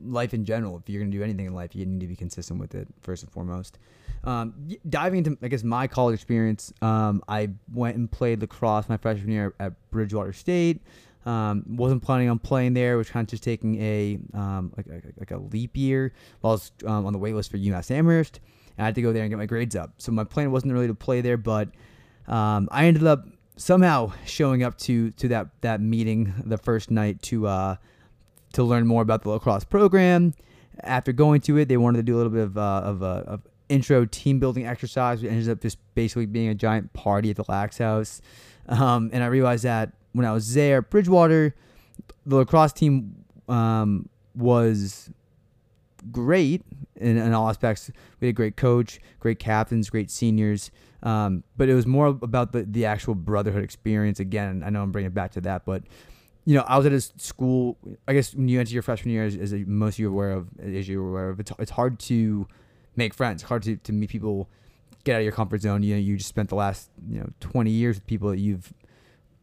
life in general. If you're gonna do anything in life, you need to be consistent with it first and foremost. Um, diving into I guess my college experience, um, I went and played lacrosse my freshman year at Bridgewater State. Um, wasn't planning on playing there. Was kind of just taking a um, like, like like a leap year while I was um, on the waitlist for UMass Amherst. And I had to go there and get my grades up. So my plan wasn't really to play there, but um, I ended up somehow showing up to to that that meeting the first night to uh, to learn more about the lacrosse program. After going to it, they wanted to do a little bit of uh, of, uh, of intro team building exercise. It ended up just basically being a giant party at the Lax House. Um, and I realized that when I was there, Bridgewater, the lacrosse team um, was great in, in all aspects. We had a great coach, great captains, great seniors. Um, but it was more about the, the actual brotherhood experience. Again, I know I'm bringing it back to that, but you know, I was at a school. I guess when you enter your freshman year, as, as most of you are aware of, as you're aware of, it's, it's hard to make friends. Hard to, to meet people, get out of your comfort zone. You know, you just spent the last you know 20 years with people that you've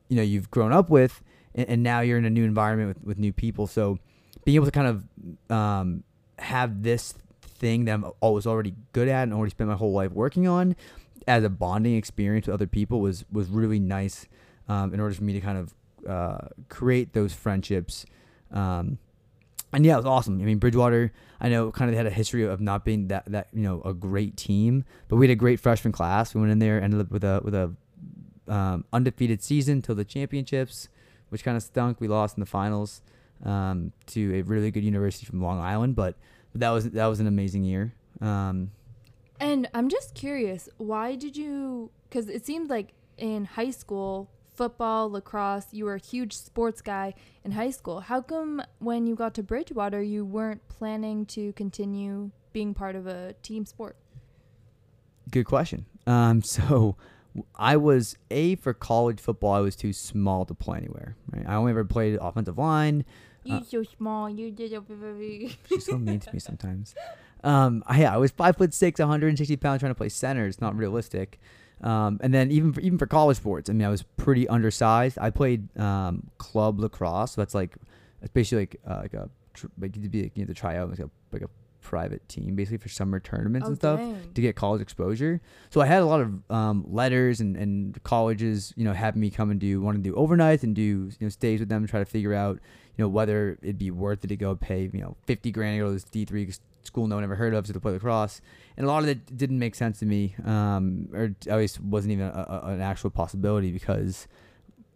you know you've grown up with, and, and now you're in a new environment with, with new people. So being able to kind of um, have this thing that I'm always already good at and already spent my whole life working on, as a bonding experience with other people was was really nice. Um, in order for me to kind of uh, create those friendships. Um, and yeah, it was awesome. I mean, Bridgewater, I know kind of had a history of not being that that you know a great team, but we had a great freshman class. We went in there, ended up with a with a um, undefeated season till the championships, which kind of stunk. We lost in the finals um, to a really good university from Long Island, but, but that was that was an amazing year. Um, And I'm just curious, why did you? Because it seemed like in high school, football, lacrosse, you were a huge sports guy in high school. How come when you got to Bridgewater, you weren't planning to continue being part of a team sport? Good question. Um, [LAUGHS] so I was a for college football. I was too small to play anywhere. Right? I only ever played offensive line. You Uh, so small. You did a very. She's so mean to me sometimes. [LAUGHS] Um, I, yeah, I was five foot six, 160 pounds, trying to play center. It's not realistic. Um, and then even for, even for college sports, I mean, I was pretty undersized. I played um, club lacrosse. So that's like it's basically like uh, like a tr- like you'd be like, you know, to try out like a like a private team basically for summer tournaments Oh, and stuff dang. to get college exposure. So I had a lot of um, letters and, and colleges, you know, having me come and do want to do overnights and do you know stays with them try to figure out, you know, whether it'd be worth it to go pay you know fifty grand to go to this D three school no one ever heard of to play lacrosse, and a lot of it didn't make sense to me, um, or at least wasn't even a, a, an actual possibility because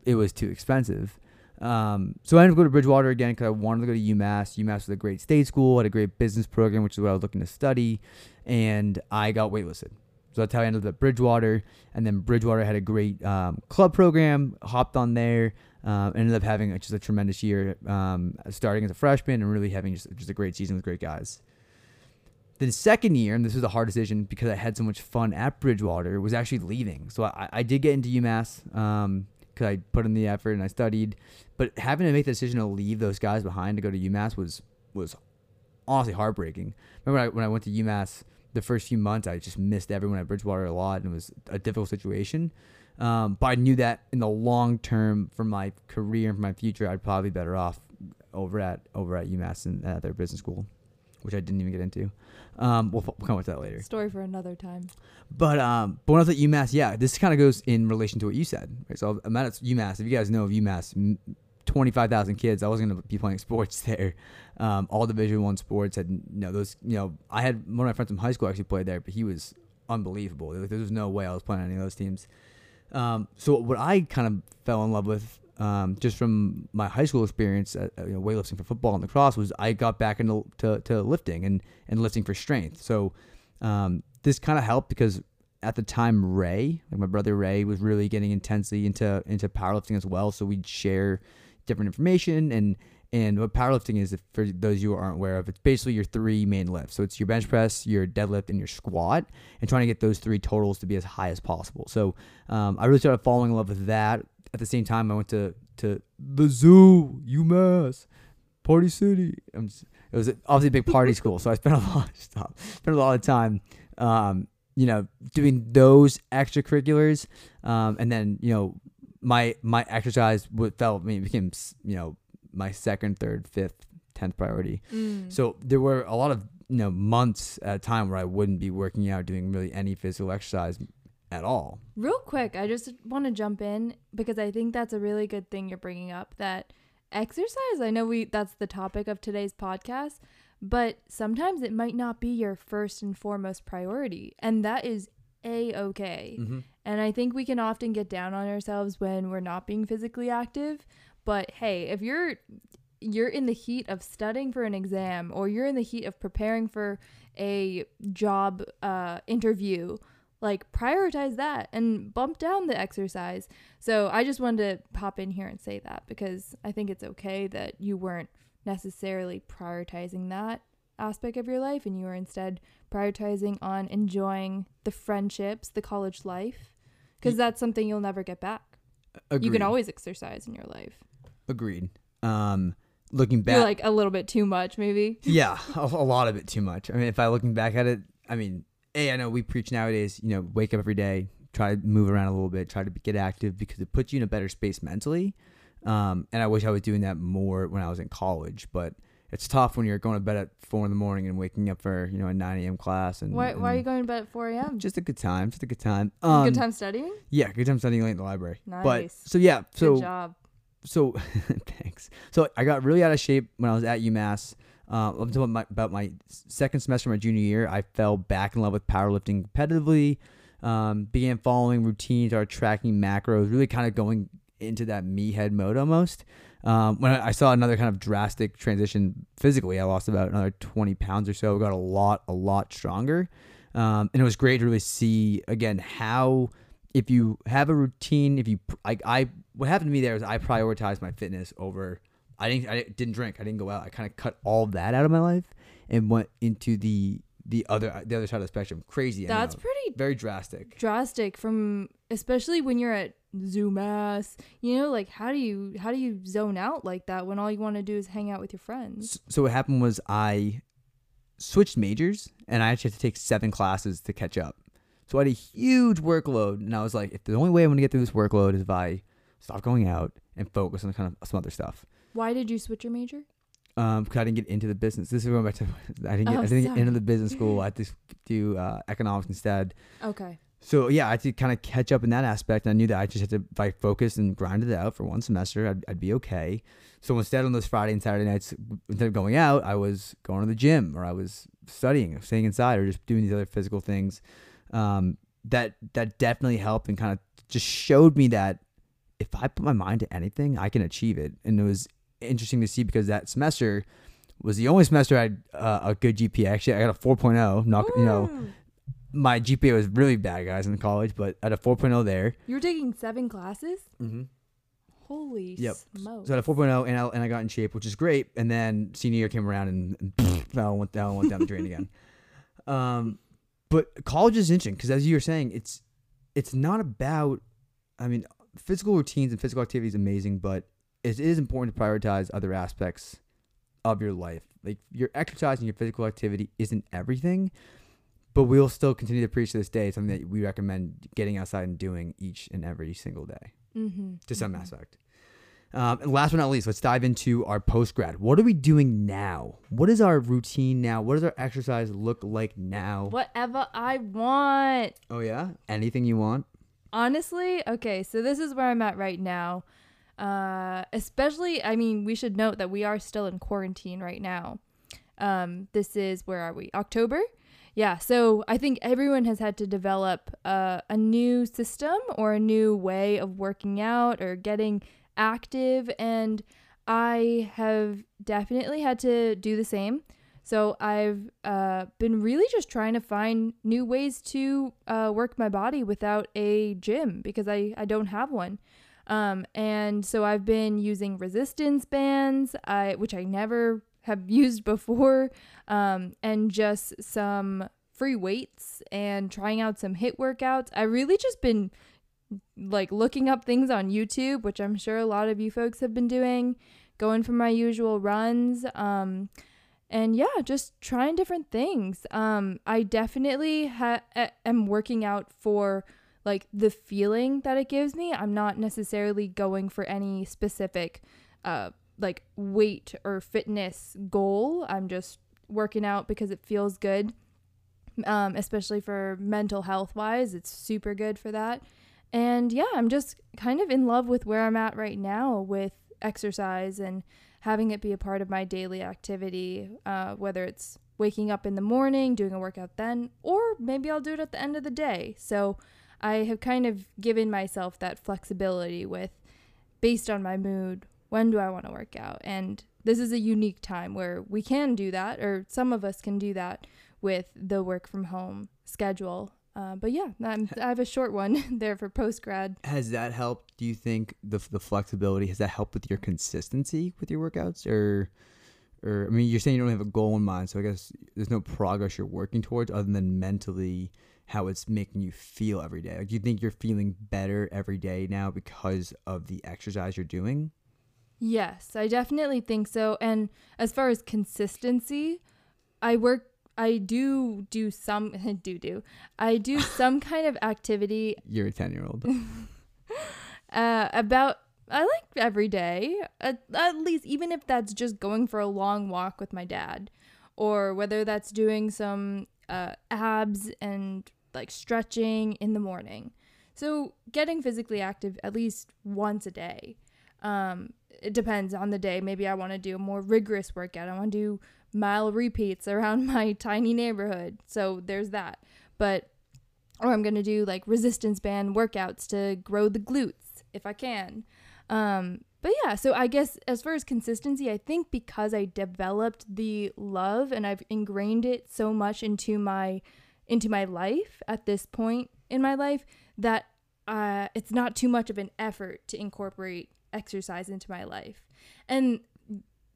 it was too expensive. Um, so I ended up going to Bridgewater again because I wanted to go to UMass. UMass was a great state school, had a great business program, which is what I was looking to study, and I got waitlisted. So that's how I ended up at Bridgewater. And then Bridgewater had a great um, club program, hopped on there, um, ended up having just a tremendous year, um, starting as a freshman and really having just, just a great season with great guys. Then second year, and this was a hard decision because I had so much fun at Bridgewater, was actually leaving. So I, I did get into UMass because I put in the effort and I studied, but having to make the decision to leave those guys behind to go to UMass was was honestly heartbreaking. Remember when I, when I went to UMass the first few months, I just missed everyone at Bridgewater a lot, and it was a difficult situation. Um, but I knew that in the long term, for my career and for my future, I'd probably be better off over at over at UMass and at their business school, which I didn't even get into. Um, we'll, we'll come with that later. Story for another time. But um, but when I was at UMass, yeah, this kind of goes in relation to what you said. Right? So I'm at UMass. If you guys know of UMass, twenty five thousand kids. I wasn't going to be playing [LAUGHS] sports there. Um, all Division One sports had you know those. You know, I had one of my friends from high school actually played there, but he was unbelievable. There, there was no way I was playing on any of those teams. Um, so what I kind of fell in love with. Um, just from my high school experience, at, you know, weightlifting for football and lacrosse, was I got back into to, to lifting and, and lifting for strength. So um, this kind of helped because at the time Ray, like my brother Ray, was really getting intensely into into powerlifting as well. So we'd share different information and and what powerlifting is, if for those you aren't aware of, it's basically your three main lifts. So it's your bench press, your deadlift, and your squat, and trying to get those three totals to be as high as possible. So um, I really started falling in love with that. At the same time, I went to to the zoo, UMass, Party City. Just, it was obviously a big party school, so I spent a lot [LAUGHS] stop, spent a lot of time, um, you know, doing those extracurriculars, um, and then you know, my my exercise would felt I mean, became you know my second, third, fifth, tenth priority. Mm. So there were a lot of you know months at a time where I wouldn't be working out, doing really any physical exercise at all. Real quick, I just want to jump in because I think that's a really good thing you're bringing up that exercise. I know we that's the topic of today's podcast, but sometimes it might not be your first and foremost priority, and that is a okay. Mm-hmm. And I think we can often get down on ourselves when we're not being physically active, but hey, if you're you're in the heat of studying for an exam or you're in the heat of preparing for a job uh, interview like prioritize that and bump down the exercise. So I just wanted to pop in here and say that because I think it's okay that you weren't necessarily prioritizing that aspect of your life and you were instead prioritizing on enjoying the friendships, the college life because that's something you'll never get back. Agreed. You can always exercise in your life. Agreed. Um, looking back, You're like a little bit too much maybe. [LAUGHS] yeah, a, a lot of it too much. I mean, if I looking back at it, I mean, a I know we preach nowadays. You know, wake up every day, try to move around a little bit, try to get active because it puts you in a better space mentally. Um, and I wish I was doing that more when I was in college, but it's tough when you're going to bed at four in the morning and waking up for you know a 9 a.m. class. And Why, why are you going to bed at 4 a.m.? Just a good time. Just a good time. good Um, time studying? Yeah, good time studying late in the library. But Nice. so yeah, so Good job. So [LAUGHS] thanks. So I got really out of shape when I was at UMass. Uh, up until my, about my second semester of my junior year, I fell back in love with powerlifting competitively. Um, began following routines, started tracking macros, really kind of going into that me head mode almost. Um, when I, I saw another kind of drastic transition physically, I lost about another 20 pounds or so. Got a lot, a lot stronger. Um, and it was great to really see again how if you have a routine, if you like, I what happened to me there is I prioritized my fitness over. I didn't. I didn't drink. I didn't go out. I kind of cut all that out of my life and went into the the other the other side of the spectrum. Crazy. That's know. pretty very drastic. drastic from especially when you're at Zoomass. You know, like how do you how do you zone out like that when all you want to do is hang out with your friends? So what happened was I switched majors and I actually had to take seven classes to catch up. So I had a huge workload, and I was like, if the only way I'm gonna get through this workload is if I stop going out and focus on kind of some other stuff. Why did you switch your major? Um, because I didn't get into the business. This is going back to [LAUGHS] I didn't get, Oh, I didn't get into the business school. [LAUGHS] I had to do uh, economics instead. Okay. So yeah, I had to kind of catch up in that aspect. And I knew that I just had to if I focus and grind it out for one semester, I'd, I'd be okay. So instead on those Friday and Saturday nights, instead of going out, I was going to the gym or I was studying, or staying inside, or just doing these other physical things. Um, that that definitely helped and kind of just showed me that if I put my mind to anything, I can achieve it. And it was interesting to see because that semester was the only semester I had uh, a good GPA. Actually, I got a 4.0. Not you know my GPA was really bad, guys, in college, but at a 4.0 there. you were taking seven classes. Mm-hmm. Holy Yep. smokes! So at a 4.0, and I, and I got in shape, which is great. And then senior year came around, and, and [LAUGHS] that one went down, went down the drain again. [LAUGHS] Um, but college is interesting because, as you were saying, it's it's not about. I mean, physical routines and physical activity is amazing, but it is important to prioritize other aspects of your life. Like your exercise and your physical activity isn't everything, but we'll still continue to preach to this day something that we recommend getting outside and doing each and every single day mm-hmm. to some mm-hmm. aspect. Um, and last but not least, let's dive into our post grad. What are we doing now? What is our routine now? What does our exercise look like now? Whatever I want. Oh yeah, anything you want. Honestly, okay, so this is where I'm at right now. Uh, especially, I mean, we should note that we are still in quarantine right now. Um, this is where are we? October. Yeah, so I think everyone has had to develop uh, a new system or a new way of working out or getting active, and I have definitely had to do the same. So I've uh, been really just trying to find new ways to uh, work my body without a gym because I, I don't have one. Um, and so I've been using resistance bands, I, which I never have [LAUGHS] used before, um, and just some free weights and trying out some HIIT workouts. I really just been like looking up things on YouTube, which I'm sure a lot of you folks have been doing, going for my usual runs. Um, and yeah, just trying different things. Um, I definitely ha- am working out for like the feeling that it gives me. I'm not necessarily going for any specific uh like weight or fitness goal. I'm just working out because it feels good. Um, especially for mental health wise, it's super good for that. And yeah, I'm just kind of in love with where I'm at right now with exercise and having it be a part of my daily activity, uh, whether it's waking up in the morning, doing a workout then, or maybe I'll do it at the end of the day. So I have kind of given myself that flexibility with based on my mood, when do I want to work out? And this is a unique time where we can do that, or some of us can do that with the work from home schedule. Uh, but yeah, I'm, I have a short one [LAUGHS] there for post grad. Has that helped? Do you think the the flexibility has that helped with your consistency with your workouts, or or I mean, you're saying you don't have a goal in mind, so I guess there's no progress you're working towards other than mentally how it's making you feel every day. Like, do you think you're feeling better every day now because of the exercise you're doing? Yes, I definitely think so. And as far as consistency, I work. I do do some [LAUGHS] do do. I do [LAUGHS] some kind of activity You're a ten year old. [LAUGHS] uh, about I like every day, at, at least even if that's just going for a long walk with my dad, or whether that's doing some uh, abs and like stretching in the morning. So getting physically active at least once a day. Um, it depends on the day. Maybe I want to do a more rigorous workout. I want to do mile repeats around [LAUGHS] my tiny neighborhood. So there's that. But or I'm going to do like resistance band workouts to grow the glutes if I can. Um, but yeah, so I guess as far as consistency, I think because I developed the love and I've ingrained it so much into my into my life at this point in my life that uh, it's not too much of an effort to incorporate exercise into my life. And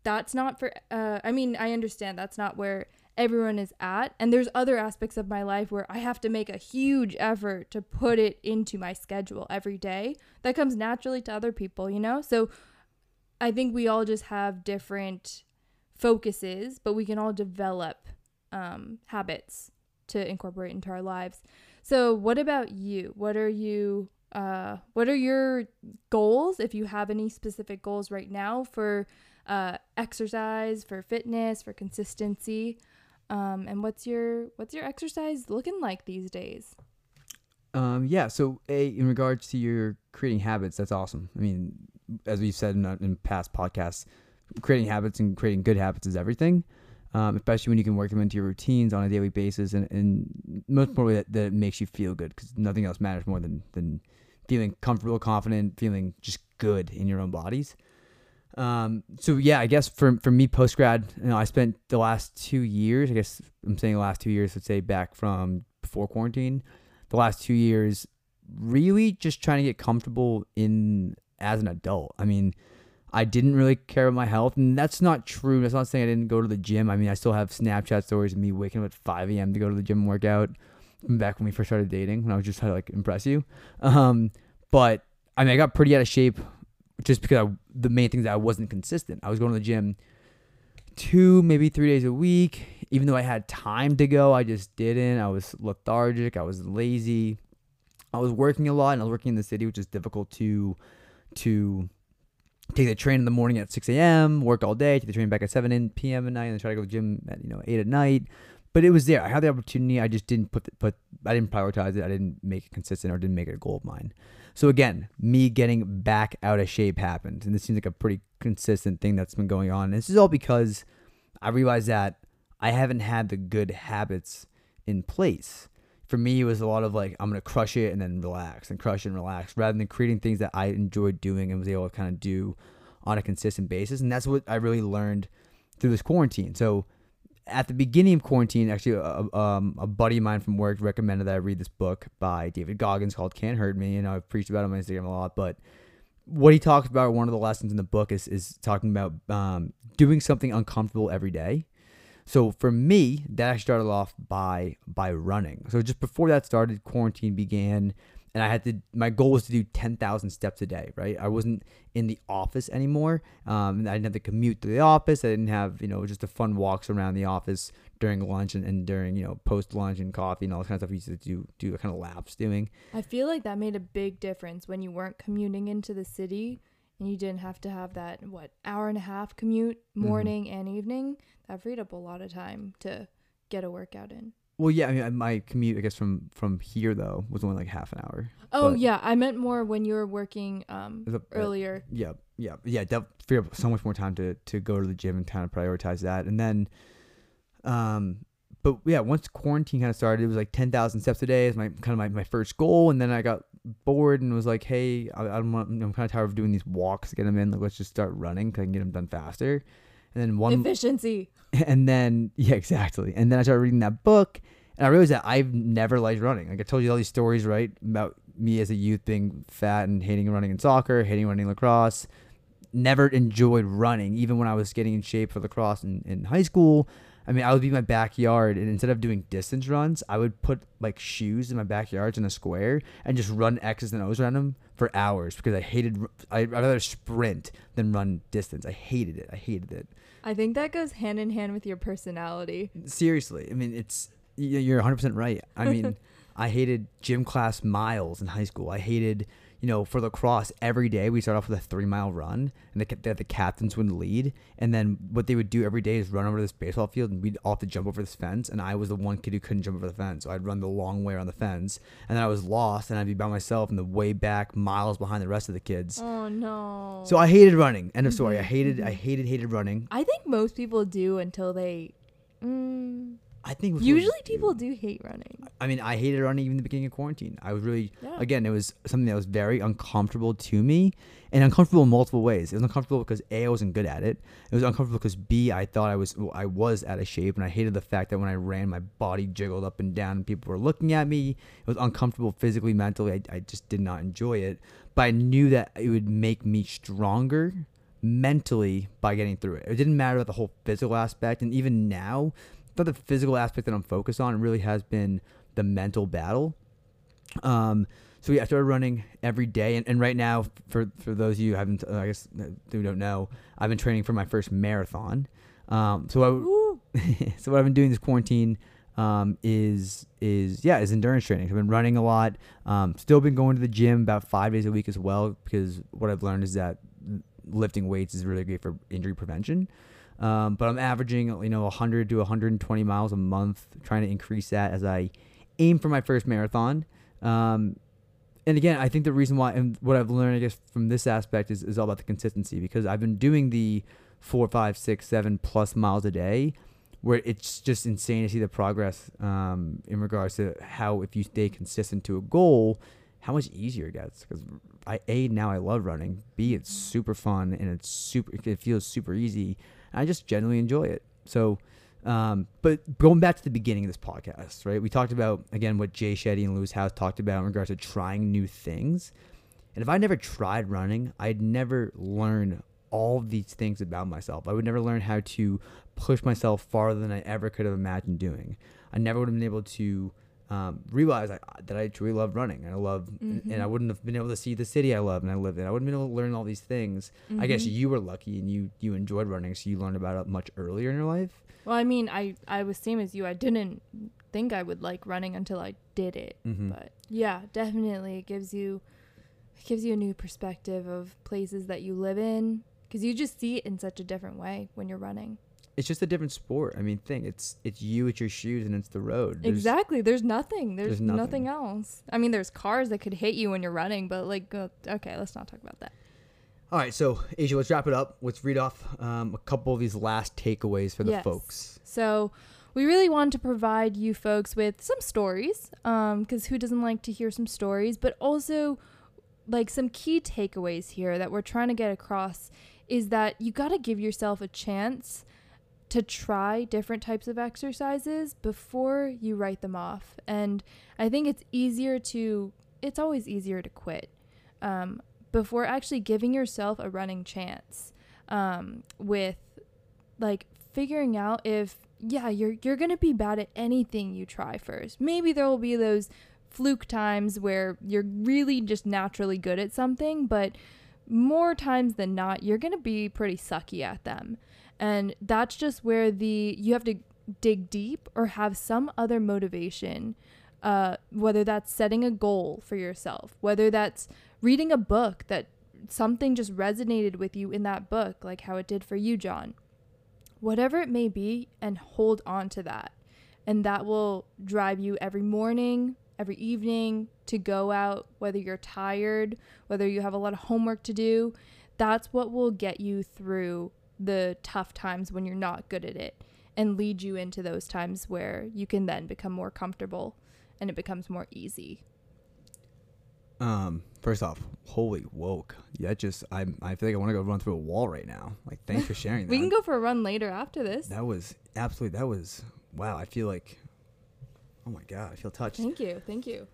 that's not for uh, I mean, I understand that's not where everyone is at. And there's other aspects of my life where I have to make a huge effort to put it into my schedule every day. That comes naturally to other people, you know? So I think we all just have different focuses, but we can all develop um, habits to incorporate into our lives. So, what about you? What are you? Uh, what are your goals, if you have any specific goals right now for uh, exercise, for fitness, for consistency? Um, and what's your what's your exercise looking like these days? Um, yeah. So, a in regards to your creating habits, that's awesome. I mean, as we've said in, in past podcasts, creating habits and creating good habits is everything. Um, especially when you can work them into your routines on a daily basis, and, and most importantly, that, that it makes you feel good because nothing else matters more than than feeling comfortable, confident, feeling just good in your own bodies. Um, so yeah, I guess for for me post grad, you know, I spent the last two years. I guess I'm saying the last two years. Let's say back from before quarantine, the last two years, really just trying to get comfortable in as an adult. I mean, I didn't really care about my health, and that's not true. That's not saying I didn't go to the gym. I mean, I still have Snapchat stories of me waking up at 5 a.m. to go to the gym and work out. Back when we first started dating, when I was just trying to like impress you. Um, but I mean, I got pretty out of shape just because I, the main thing is that I wasn't consistent. I was going to the gym two, maybe three days a week. Even though I had time to go, I just didn't. I was lethargic. I was lazy. I was working a lot, and I was working in the city, which is difficult to to take the train in the morning at 6 a.m., work all day, take the train back at 7 p.m. at night, and then try to go to the gym at you know 8 at night. But it was there. I had the opportunity. I just didn't put the, put. I didn't prioritize it. I didn't make it consistent, or didn't make it a goal of mine. So again, me getting back out of shape happened, and this seems like a pretty consistent thing that's been going on. And this is all because I realized that I haven't had the good habits in place. For me, it was a lot of like I'm gonna crush it and then relax and crush and relax, rather than creating things that I enjoyed doing and was able to kind of do on a consistent basis. And that's what I really learned through this quarantine. So at the beginning of quarantine, actually, a, um, a buddy of mine from work recommended that I read this book by David Goggins called "Can't Hurt Me," and I've preached about it on Instagram a lot. But what he talks about, one of the lessons in the book, is is talking about um, doing something uncomfortable every day. So for me, that actually started off by by running. So just before that started, quarantine began and I had to. My goal was to do ten thousand steps a day. Right, I wasn't in the office anymore. Um, I didn't have to commute to the office. I didn't have you know just a fun walks around the office during lunch and, and during you know post lunch and coffee and all that kind of stuff. We used to do do kind of laps doing. I feel like that made a big difference when you weren't commuting into the city and you didn't have to have that what hour and a half commute Mm-hmm. morning and evening. That freed up a lot of time to get a workout in. Well, yeah, I mean, my commute, I guess from from here though, was only like half an hour. Oh But- yeah, I meant more when you were working um The- uh, earlier. Yeah, yeah, yeah. Up so much more time to to go to the gym and kind of prioritize that, and then, um, but yeah, once quarantine kind of started, it was like ten thousand steps a day is my kind of my, my first goal, and then I got bored and was like, hey, I, I don't want, I'm kind of tired of doing these walks to get them in. Like, let's just start running because I can get them done faster. And then one Efficiency. [LAUGHS] and then yeah, exactly. And then I started reading that book, and I realized that I've never liked running. Like I told you all these stories, right, about me as a youth being fat and hating running in soccer, hating running lacrosse. Never enjoyed running, even when I was getting in shape for lacrosse in, in high school. I mean, I would be in my backyard, and instead of doing distance runs, I would put like shoes in my backyards in a square and just run X's and O's around them for hours because I hated. I'd rather sprint than run distance. I hated it. I hated it. I think that goes hand in hand with your personality. Seriously, I mean, it's you're 100 percent right. I mean, [LAUGHS] I hated gym class miles in high school. I hated, you know, for lacrosse, every day we start off with a three mile run, and the, the, the captains would lead. And then what they would do every day is run over this baseball field, and we'd all have to jump over this fence. And I was the one kid who couldn't jump over the fence, so I'd run the long way around the fence, and then I was lost, and I'd be by myself in the way back, miles behind the rest of the kids. Oh no. So I hated running. End of story. I Mhm, hated, I mhm. hated, hated running. I think most people do until they. Mm, I think usually people do hate running. I mean, I hated running even in the beginning of quarantine. I was really, Yeah. again, it was something that was very uncomfortable to me and uncomfortable in multiple ways. It was uncomfortable because A, I wasn't good at it. It was uncomfortable because B, I thought I was, I was out of shape and I hated the fact that when I ran, my body jiggled up and down and people were looking at me. It was uncomfortable physically, mentally. I, I just did not enjoy it. But I knew that it would make me stronger mentally by getting through it. It didn't matter about the whole physical aspect. And even now, not the physical aspect that I'm focused on. It really has been the mental battle. Um, so yeah, I started running every day, and, and right now, for for those of you who haven't, uh, I guess who don't know, I've been training for my first marathon. Um, so I, [LAUGHS] so what I've been doing this quarantine um, is is yeah is endurance training. I've been running a lot. Um, still been going to the gym about five days a week as well because what I've learned is that lifting weights is really great for injury prevention. Um, but I'm averaging you know 100 to 120 miles a month, trying to increase that as I aim for my first marathon. Um, and again, I think the reason why and what I've learned, I guess, from this aspect is, is all about the consistency because I've been doing the four, five, six, seven plus miles a day, where it's just insane to see the progress um, in regards to how if you stay consistent to a goal, how much easier it gets. Because I a now I love running. B it's super fun and it's super. It feels super easy. I just generally enjoy it. So. Um, but going back to the beginning of this podcast, right? We talked about again what Jay Shetty and Lewis Howes talked about in regards to trying new things. And if I never tried running, I'd never learn all these things about myself. I would never learn how to push myself farther than I ever could have imagined doing. I never would have been able to um, realize I, that I truly love running. And I love, and I Mhm. wouldn't have been able to see the city I love and I live in. I wouldn't have been able to learn all these things. I guess Mhm. you were lucky and you you enjoyed running, so you learned about it much earlier in your life. Well, I mean, I I was same as you. I didn't think I would like running until I did it. Mm-hmm. But yeah, definitely it gives you it gives you a new perspective of places that you live in because you just see it in such a different way when you're running. It's just a different sport. I mean, think it's it's you, it's your shoes, and it's the road. There's- exactly. There's nothing. There's, there's nothing. nothing. else. I mean, there's cars that could hit you when you're running, but like, uh, okay, let's not talk about that. All right, so Asia, let's wrap it up. Let's read off um, a couple of these last takeaways for the Yes. folks. So, we really want to provide you folks with some stories, because who doesn't like to hear some stories, but also like some key takeaways here that we're trying to get across is that you got to give yourself a chance to try different types of exercises before you write them off. And I think it's easier to, it's always easier to quit um, before actually giving yourself a running chance um, with like figuring out if yeah you're you're gonna be bad at anything you try first maybe there will be those fluke times where you're really just naturally good at something but more times than not you're gonna be pretty sucky at them and that's just where the you have to dig deep or have some other motivation uh, whether that's setting a goal for yourself whether that's reading a book that something just resonated with you in that book like how it did for you john whatever it may be, and hold on to that. And that will drive you every morning, every evening to go out, whether you're tired, whether you have a lot of homework to do. That's what will get you through the tough times when you're not good at it and lead you into those times where you can then become more comfortable and it becomes more easy. Um, first off, holy woke. Yeah, just I I feel like I want to go run through a wall right now. Like, thanks for sharing that. [LAUGHS] We can go for a run later after this. That was absolutely. That was wow. I feel like. Oh my god, I feel touched. Thank you. Thank you.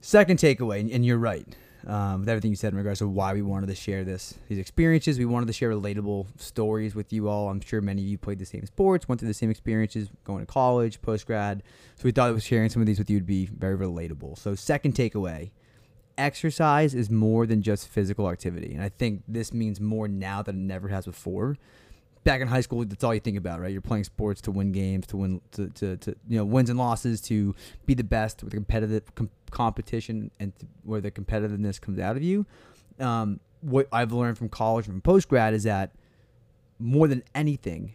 Second takeaway, and- and you're right um, with everything you said in regards to why we wanted to share this, these experiences. We wanted to share relatable stories with you all. I'm sure many of you played the same sports, went through the same experiences, going to college, post grad. So we thought that sharing some of these with you would be very relatable. So second takeaway, exercise is more than just physical activity, and I think this means more now than it never has before. Back in high school, that's all you think about, right? You're playing sports to win games, to win, to, to, to you know, wins and losses, to be the best with competitive com- competition and to, where the competitiveness comes out of you. Um, what I've learned from college and from post grad is that more than anything,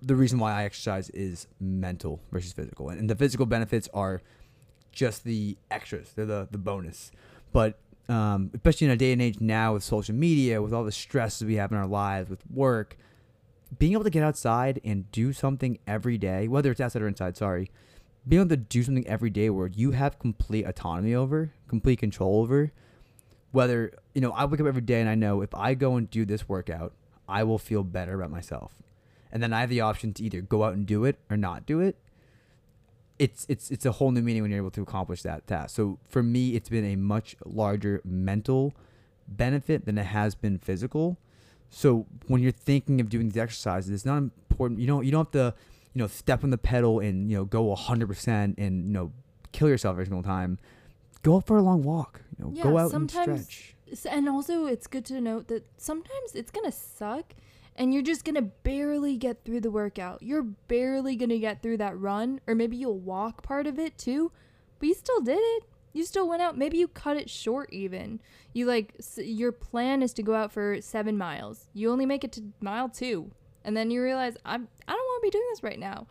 the reason why I exercise is mental versus physical, and, and the physical benefits are just the extras; they're the the bonus. But um, especially in a day and age now with social media, with all the stresses we have in our lives, with work, being able to get outside and do something every day, whether it's outside or inside, sorry, being able to do something every day where you have complete autonomy over, complete control over, whether, you know, I wake up every day and I know if I go and do this workout, I will feel better about myself. And then I have the option to either go out and do it or not do it. It's it's it's a whole new meaning when you're able to accomplish that task. So for me, it's been a much larger mental benefit than it has been physical. So when you're thinking of doing these exercises, it's not important. You don't you don't have to, you know, step on the pedal and you know go 100% and you know kill yourself every single time. Go out for a long walk. You know, Yeah, go out and stretch. And also, it's good to note that sometimes it's gonna suck, and you're just gonna barely get through the workout. You're barely gonna get through that run, or maybe you'll walk part of it too, but you still did it. You still went out. Maybe you cut it short even. You like s- your plan is to go out for seven miles. You only make it to mile two, and then you realize I'm I don't want to be doing this right now,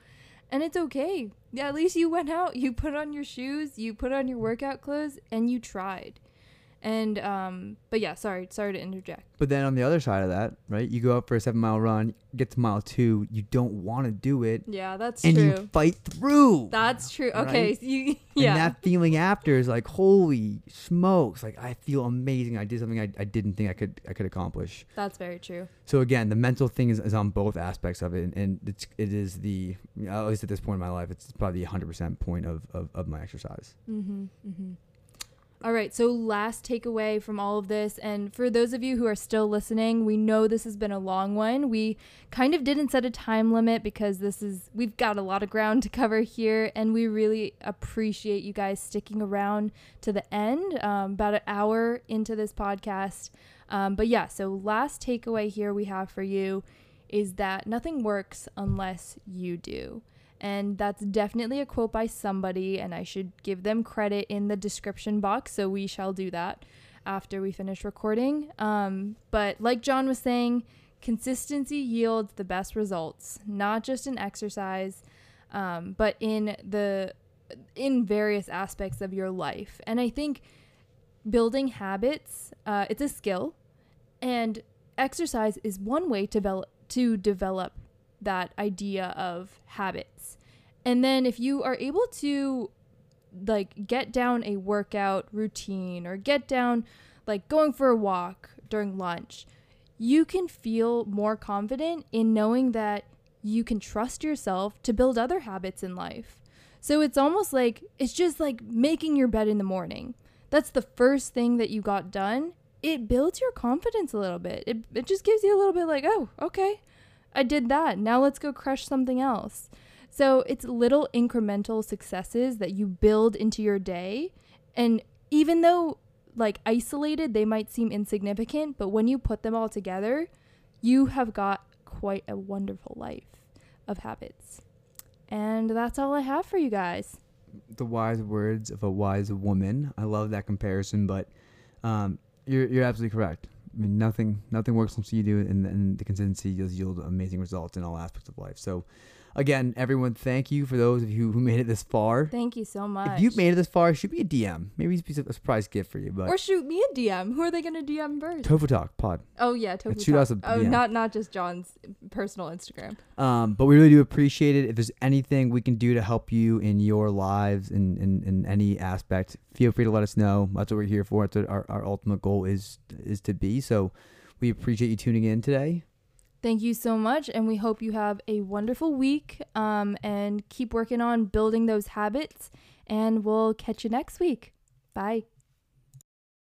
and it's okay. Yeah, at least you went out. You put on your shoes. You put on your workout clothes, and you tried. And um, but yeah, sorry, sorry to interject. But then on the other side of that, right? You go out for a seven mile run, get to mile two, you don't want to do it, Yeah, that's and true. you fight through. that's true. Okay, Right? so you And yeah. that feeling after is like, holy smokes! Like I feel amazing. I did something I, I didn't think I could I could accomplish. that's very true. So again, the mental thing is, is on both aspects of it, and, and it's it is the at least at this point in my life, it's probably the hundred percent point of, of, of my exercise. Mm-hmm. Mm-hmm. All right. So last takeaway from all of this, and for those of you who are still listening, we know this has been a long one. We kind of didn't set a time limit because this is we've got a lot of ground to cover here, and we really appreciate you guys sticking around to the end. Um, about an hour into this podcast, um, but yeah. So last takeaway here we have for you is that nothing works unless you do. And that's definitely a quote by somebody, and I should give them credit in the description box. So we shall do that after we finish recording. Um, but like John was saying, consistency yields the best results, not just in exercise, um, but in the in various aspects of your life. And I think building habits, uh, it's a skill, and exercise is one way to develop to develop that idea of habits. And then if you are able to like get down a workout routine or get down like going for a walk during lunch, you can feel more confident in knowing that you can trust yourself to build other habits in life. So it's almost like it's just like making your bed in the morning. That's the first thing that you got done. It builds your confidence a little bit. It, it just gives you a little bit like, oh, okay, I did that. Now let's go crush something else. So it's little incremental successes that you build into your day. And even though, like, isolated, they might seem insignificant, but when you put them all together, you have got quite a wonderful life of habits. And that's all I have for you guys. The wise words of a wise woman. I love that comparison, but um, you're you're absolutely correct. I mean, nothing nothing works unless you do it, and, and the consistency does yield amazing results in all aspects of life. So, again, everyone, thank you for those of you who made it this far. Thank you so much. If you've made it this far, shoot me a DM. Maybe it's a surprise gift for you. But or shoot me a DM. Who are they gonna DM first? Tofu Talk Pod. oh yeah, Tofu shoot Talk. us a Oh, not not just John's personal Instagram. Um, but we really do appreciate it. If there's anything we can do to help you in your lives in, in, in any aspect, feel free to let us know. That's what we're here for. That's what our, our ultimate goal is is to be. So we appreciate you tuning in today. Thank you so much, and we hope you have a wonderful week. Um, and keep working on building those habits. And we'll catch you next week. Bye.